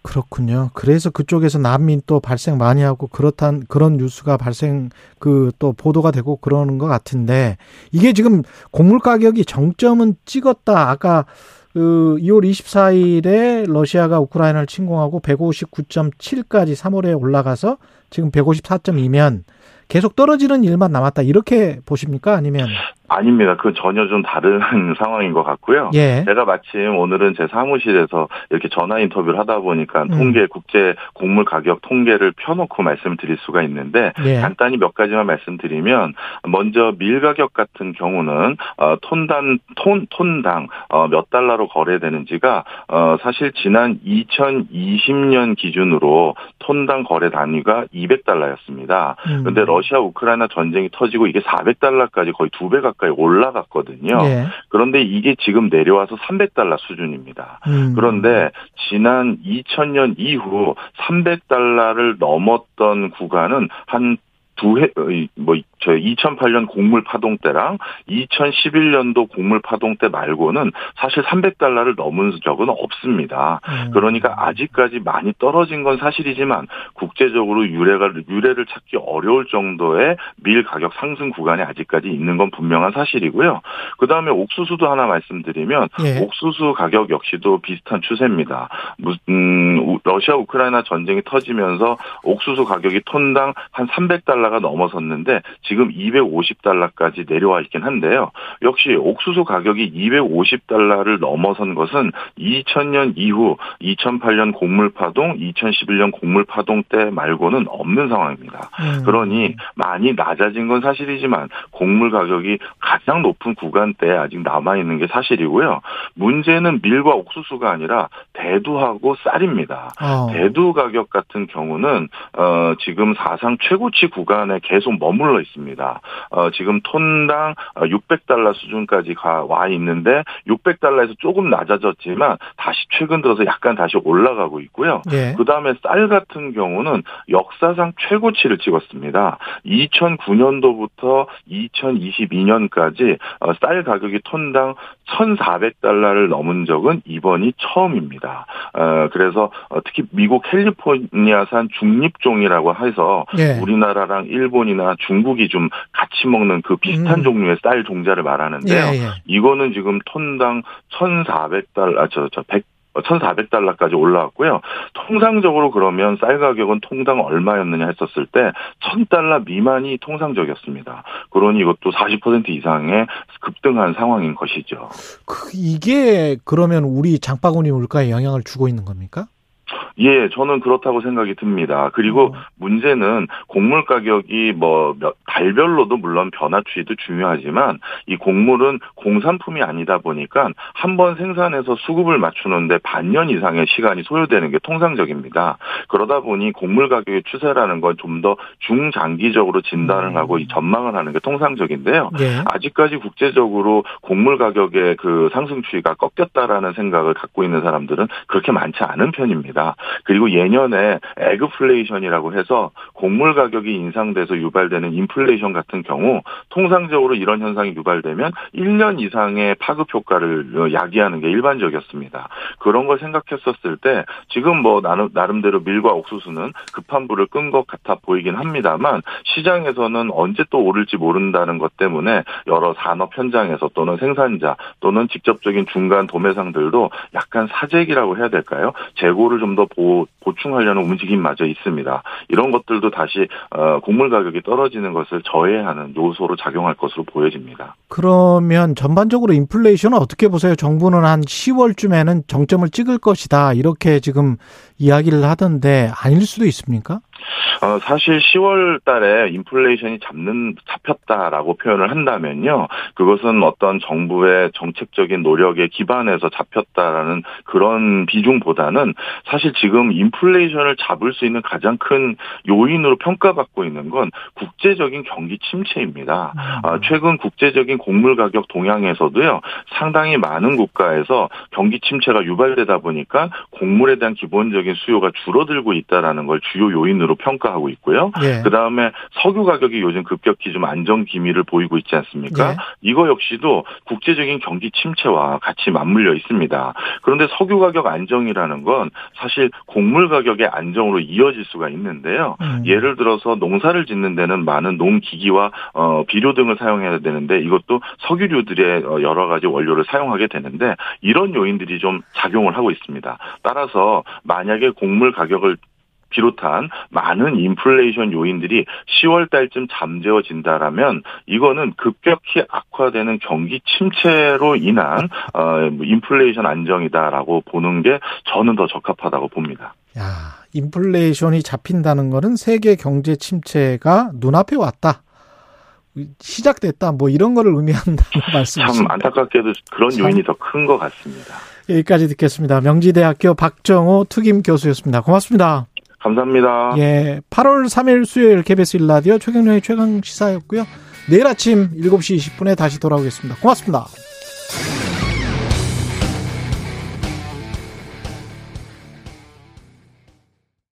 그렇군요. 그래서 그쪽에서 난민 또 발생 많이 하고 그렇단 그런 뉴스가 발생 그 또 보도가 되고 그러는 것 같은데 이게 지금 곡물 가격이 정점은 찍었다. 아까 그 2월 24일에 러시아가 우크라이나를 침공하고 159.7까지 3월에 올라가서 지금 154.2면 계속 떨어지는 일만 남았다. 이렇게 보십니까? 아니면 아닙니다. 그 전혀 좀 다른 상황인 것 같고요. 예. 제가 마침 오늘은 제 사무실에서 이렇게 전화 인터뷰를 하다 보니까 음. 통계 국제 곡물 가격 통계를 펴놓고 말씀드릴 수가 있는데 예. 간단히 몇 가지만 말씀드리면 먼저 밀 가격 같은 경우는 어, 톤당 톤 톤당 어, 몇 달러로 거래되는지가 어, 사실 지난 2020년 기준으로 톤당 거래 단위가 200달러였습니다. 음. 그런데 러시아 우크라이나 전쟁이 터지고 이게 400달러까지 거의 두 배 가까이 올라갔거든요. 예. 그런데 이게 지금 내려와서 300달러 수준입니다. 음. 그런데 지난 2000년 이후 300달러를 넘었던 구간은 한두 해, 어, 뭐, 저 2008년 곡물 파동 때랑 2011년도 곡물 파동 때 말고는 사실 300달러를 넘은 적은 없습니다. 음. 그러니까 아직까지 많이 떨어진 건 사실이지만 국제적으로 유례가 유례를 찾기 어려울 정도의 밀 가격 상승 구간에 아직까지 있는 건 분명한 사실이고요. 그다음에 옥수수도 하나 말씀드리면 예. 옥수수 가격 역시도 비슷한 추세입니다. 무- 음, 우- 러시아 우크라이나 전쟁이 터지면서 옥수수 가격이 톤당 한 300달러가 넘어섰는데 지금 250달러까지 내려와 있긴 한데요. 역시 옥수수 가격이 250달러를 넘어선 것은 2000년 이후 2008년 곡물 파동, 2011년 곡물 파동 때 말고는 없는 상황입니다. 음. 그러니 많이 낮아진 건 사실이지만 곡물 가격이 가장 높은 구간대에 아직 남아 있는 게 사실이고요. 문제는 밀과 옥수수가 아니라 대두하고 쌀입니다. 어. 대두 가격 같은 경우는 어, 지금 사상 최고치 구간에 계속 머물러 있습니다. 어, 지금 톤당 600달러 수준까지 가, 와 있는데 600달러에서 조금 낮아졌지만 다시 최근 들어서 약간 다시 올라가고 있고요. 예. 그 다음에 쌀 같은 경우는 역사상 최고치를 찍었습니다. 2009년도부터 2022년까지 어, 쌀 가격이 톤당 1,400달러를 넘은 적은 이번이 처음입니다. 어, 그래서 어, 특히 미국 캘리포니아산 중립종이라고 해서 예. 우리나라랑 일본이나 중국이 좀 같이 먹는 그 비슷한 음. 종류의 쌀 종자를 말하는데요. 예, 예. 이거는 지금 톤당 1,400달러, 아, 저, 저, 100, 1,400달러까지 올라왔고요. 통상적으로 그러면 쌀 가격은 통당 얼마였느냐 했었을 때 1,000달러 미만이 통상적이었습니다. 그러니 이것도 40% 이상의 급등한 상황인 것이죠. 그 이게 그러면 우리 장바구니 물가에 영향을 주고 있는 겁니까? 예, 저는 그렇다고 생각이 듭니다. 그리고 어. 문제는 곡물 가격이 뭐 몇- 달별로도 물론 변화 추이도 중요하지만 이 곡물은 공산품이 아니다 보니까 한 번 생산해서 수급을 맞추는데 반년 이상의 시간이 소요되는 게 통상적입니다. 그러다 보니 곡물 가격의 추세라는 건 좀 더 중장기적으로 진단을 음. 하고 이 전망을 하는 게 통상적인데요. 예. 아직까지 국제적으로 곡물 가격의 그 상승 추이가 꺾였다라는 생각을 갖고 있는 사람들은 그렇게 많지 않은 편입니다. 그리고 예년에 애그플레이션이라고 해서 곡물 가격이 인상돼서 유발되는 인플레이션 같은 경우 통상적으로 이런 현상이 유발되면 1년 이상의 파급 효과를 야기하는 게 일반적이었습니다. 그런 걸 생각했었을 때 지금 뭐 나름, 나름대로 밀과 옥수수는 급한 불을 끈 것 같아 보이긴 합니다만 시장에서는 언제 또 오를지 모른다는 것 때문에 여러 산업 현장에서 또는 생산자 또는 직접적인 중간 도매상들도 약간 사재기라고 해야 될까요? 재고를 좀더 보충하려는 움직임마저 있습니다. 이런 것들도 다시 어, 곡물 가격이 떨어지는 것을 저해하는 요소로 작용할 것으로 보여집니다. 그러면 전반적으로 인플레이션은 어떻게 보세요? 정부는 한 10월쯤에는 정점을 찍을 것이다. 이렇게 지금 이야기를 하던데 아닐 수도 있습니까? 어, 사실 10월 달에 인플레이션이 잡는, 잡혔다라고 표현을 한다면요. 그것은 어떤 정부의 정책적인 노력에 기반해서 잡혔다라는 그런 비중보다는 사실 지금 인플레이션을 잡을 수 있는 가장 큰 요인으로 평가받고 있는 건 국제적인 경기 침체입니다. 아, 최근 국제적인 곡물 가격 동향에서도요, 상당히 많은 국가에서 경기 침체가 유발되다 보니까 곡물에 대한 기본적인 수요가 줄어들고 있다라는 걸 주요 요인으로 평가하고 있고요. 예. 그 다음에 석유 가격이 요즘 급격히 좀 안정 기미를 보이고 있지 않습니까? 예. 이거 역시도 국제적인 경기 침체와 같이 맞물려 있습니다. 그런데 석유 가격 안정이라는 건 사실 곡물 가격의 안정으로 이어질 수가 있는데요. 음. 예를 들어서 농사를 짓는 데는 많은 농기기와 어, 비료 등을 사용해야 되는데 이것도 석유류들의 어, 여러 가지 원료를 사용하게 되는데 이런 요인들이 좀 작용을 하고 있습니다. 따라서 만약에 곡물 가격을 비롯한 많은 인플레이션 요인들이 10월 달쯤 잠재워진다라면 이거는 급격히 악화되는 경기 침체로 인한 어, 인플레이션 안정이다라고 보는 게 저는 더 적합하다고 봅니다. 야, 인플레이션이 잡힌다는 거는 세계 경제 침체가 눈앞에 왔다. 시작됐다. 뭐 이런 거를 의미한다는 참 말씀이십니다. 안타깝게도 그런 참. 요인이 더 큰 것 같습니다. 여기까지 듣겠습니다. 명지대학교 박정호 특임 교수였습니다. 고맙습니다. 감사합니다. 예, 8월 3일 수요일 KBS 일라디오 최경영의 최강 시사였고요. 내일 아침 7시 20분에 다시 돌아오겠습니다. 고맙습니다.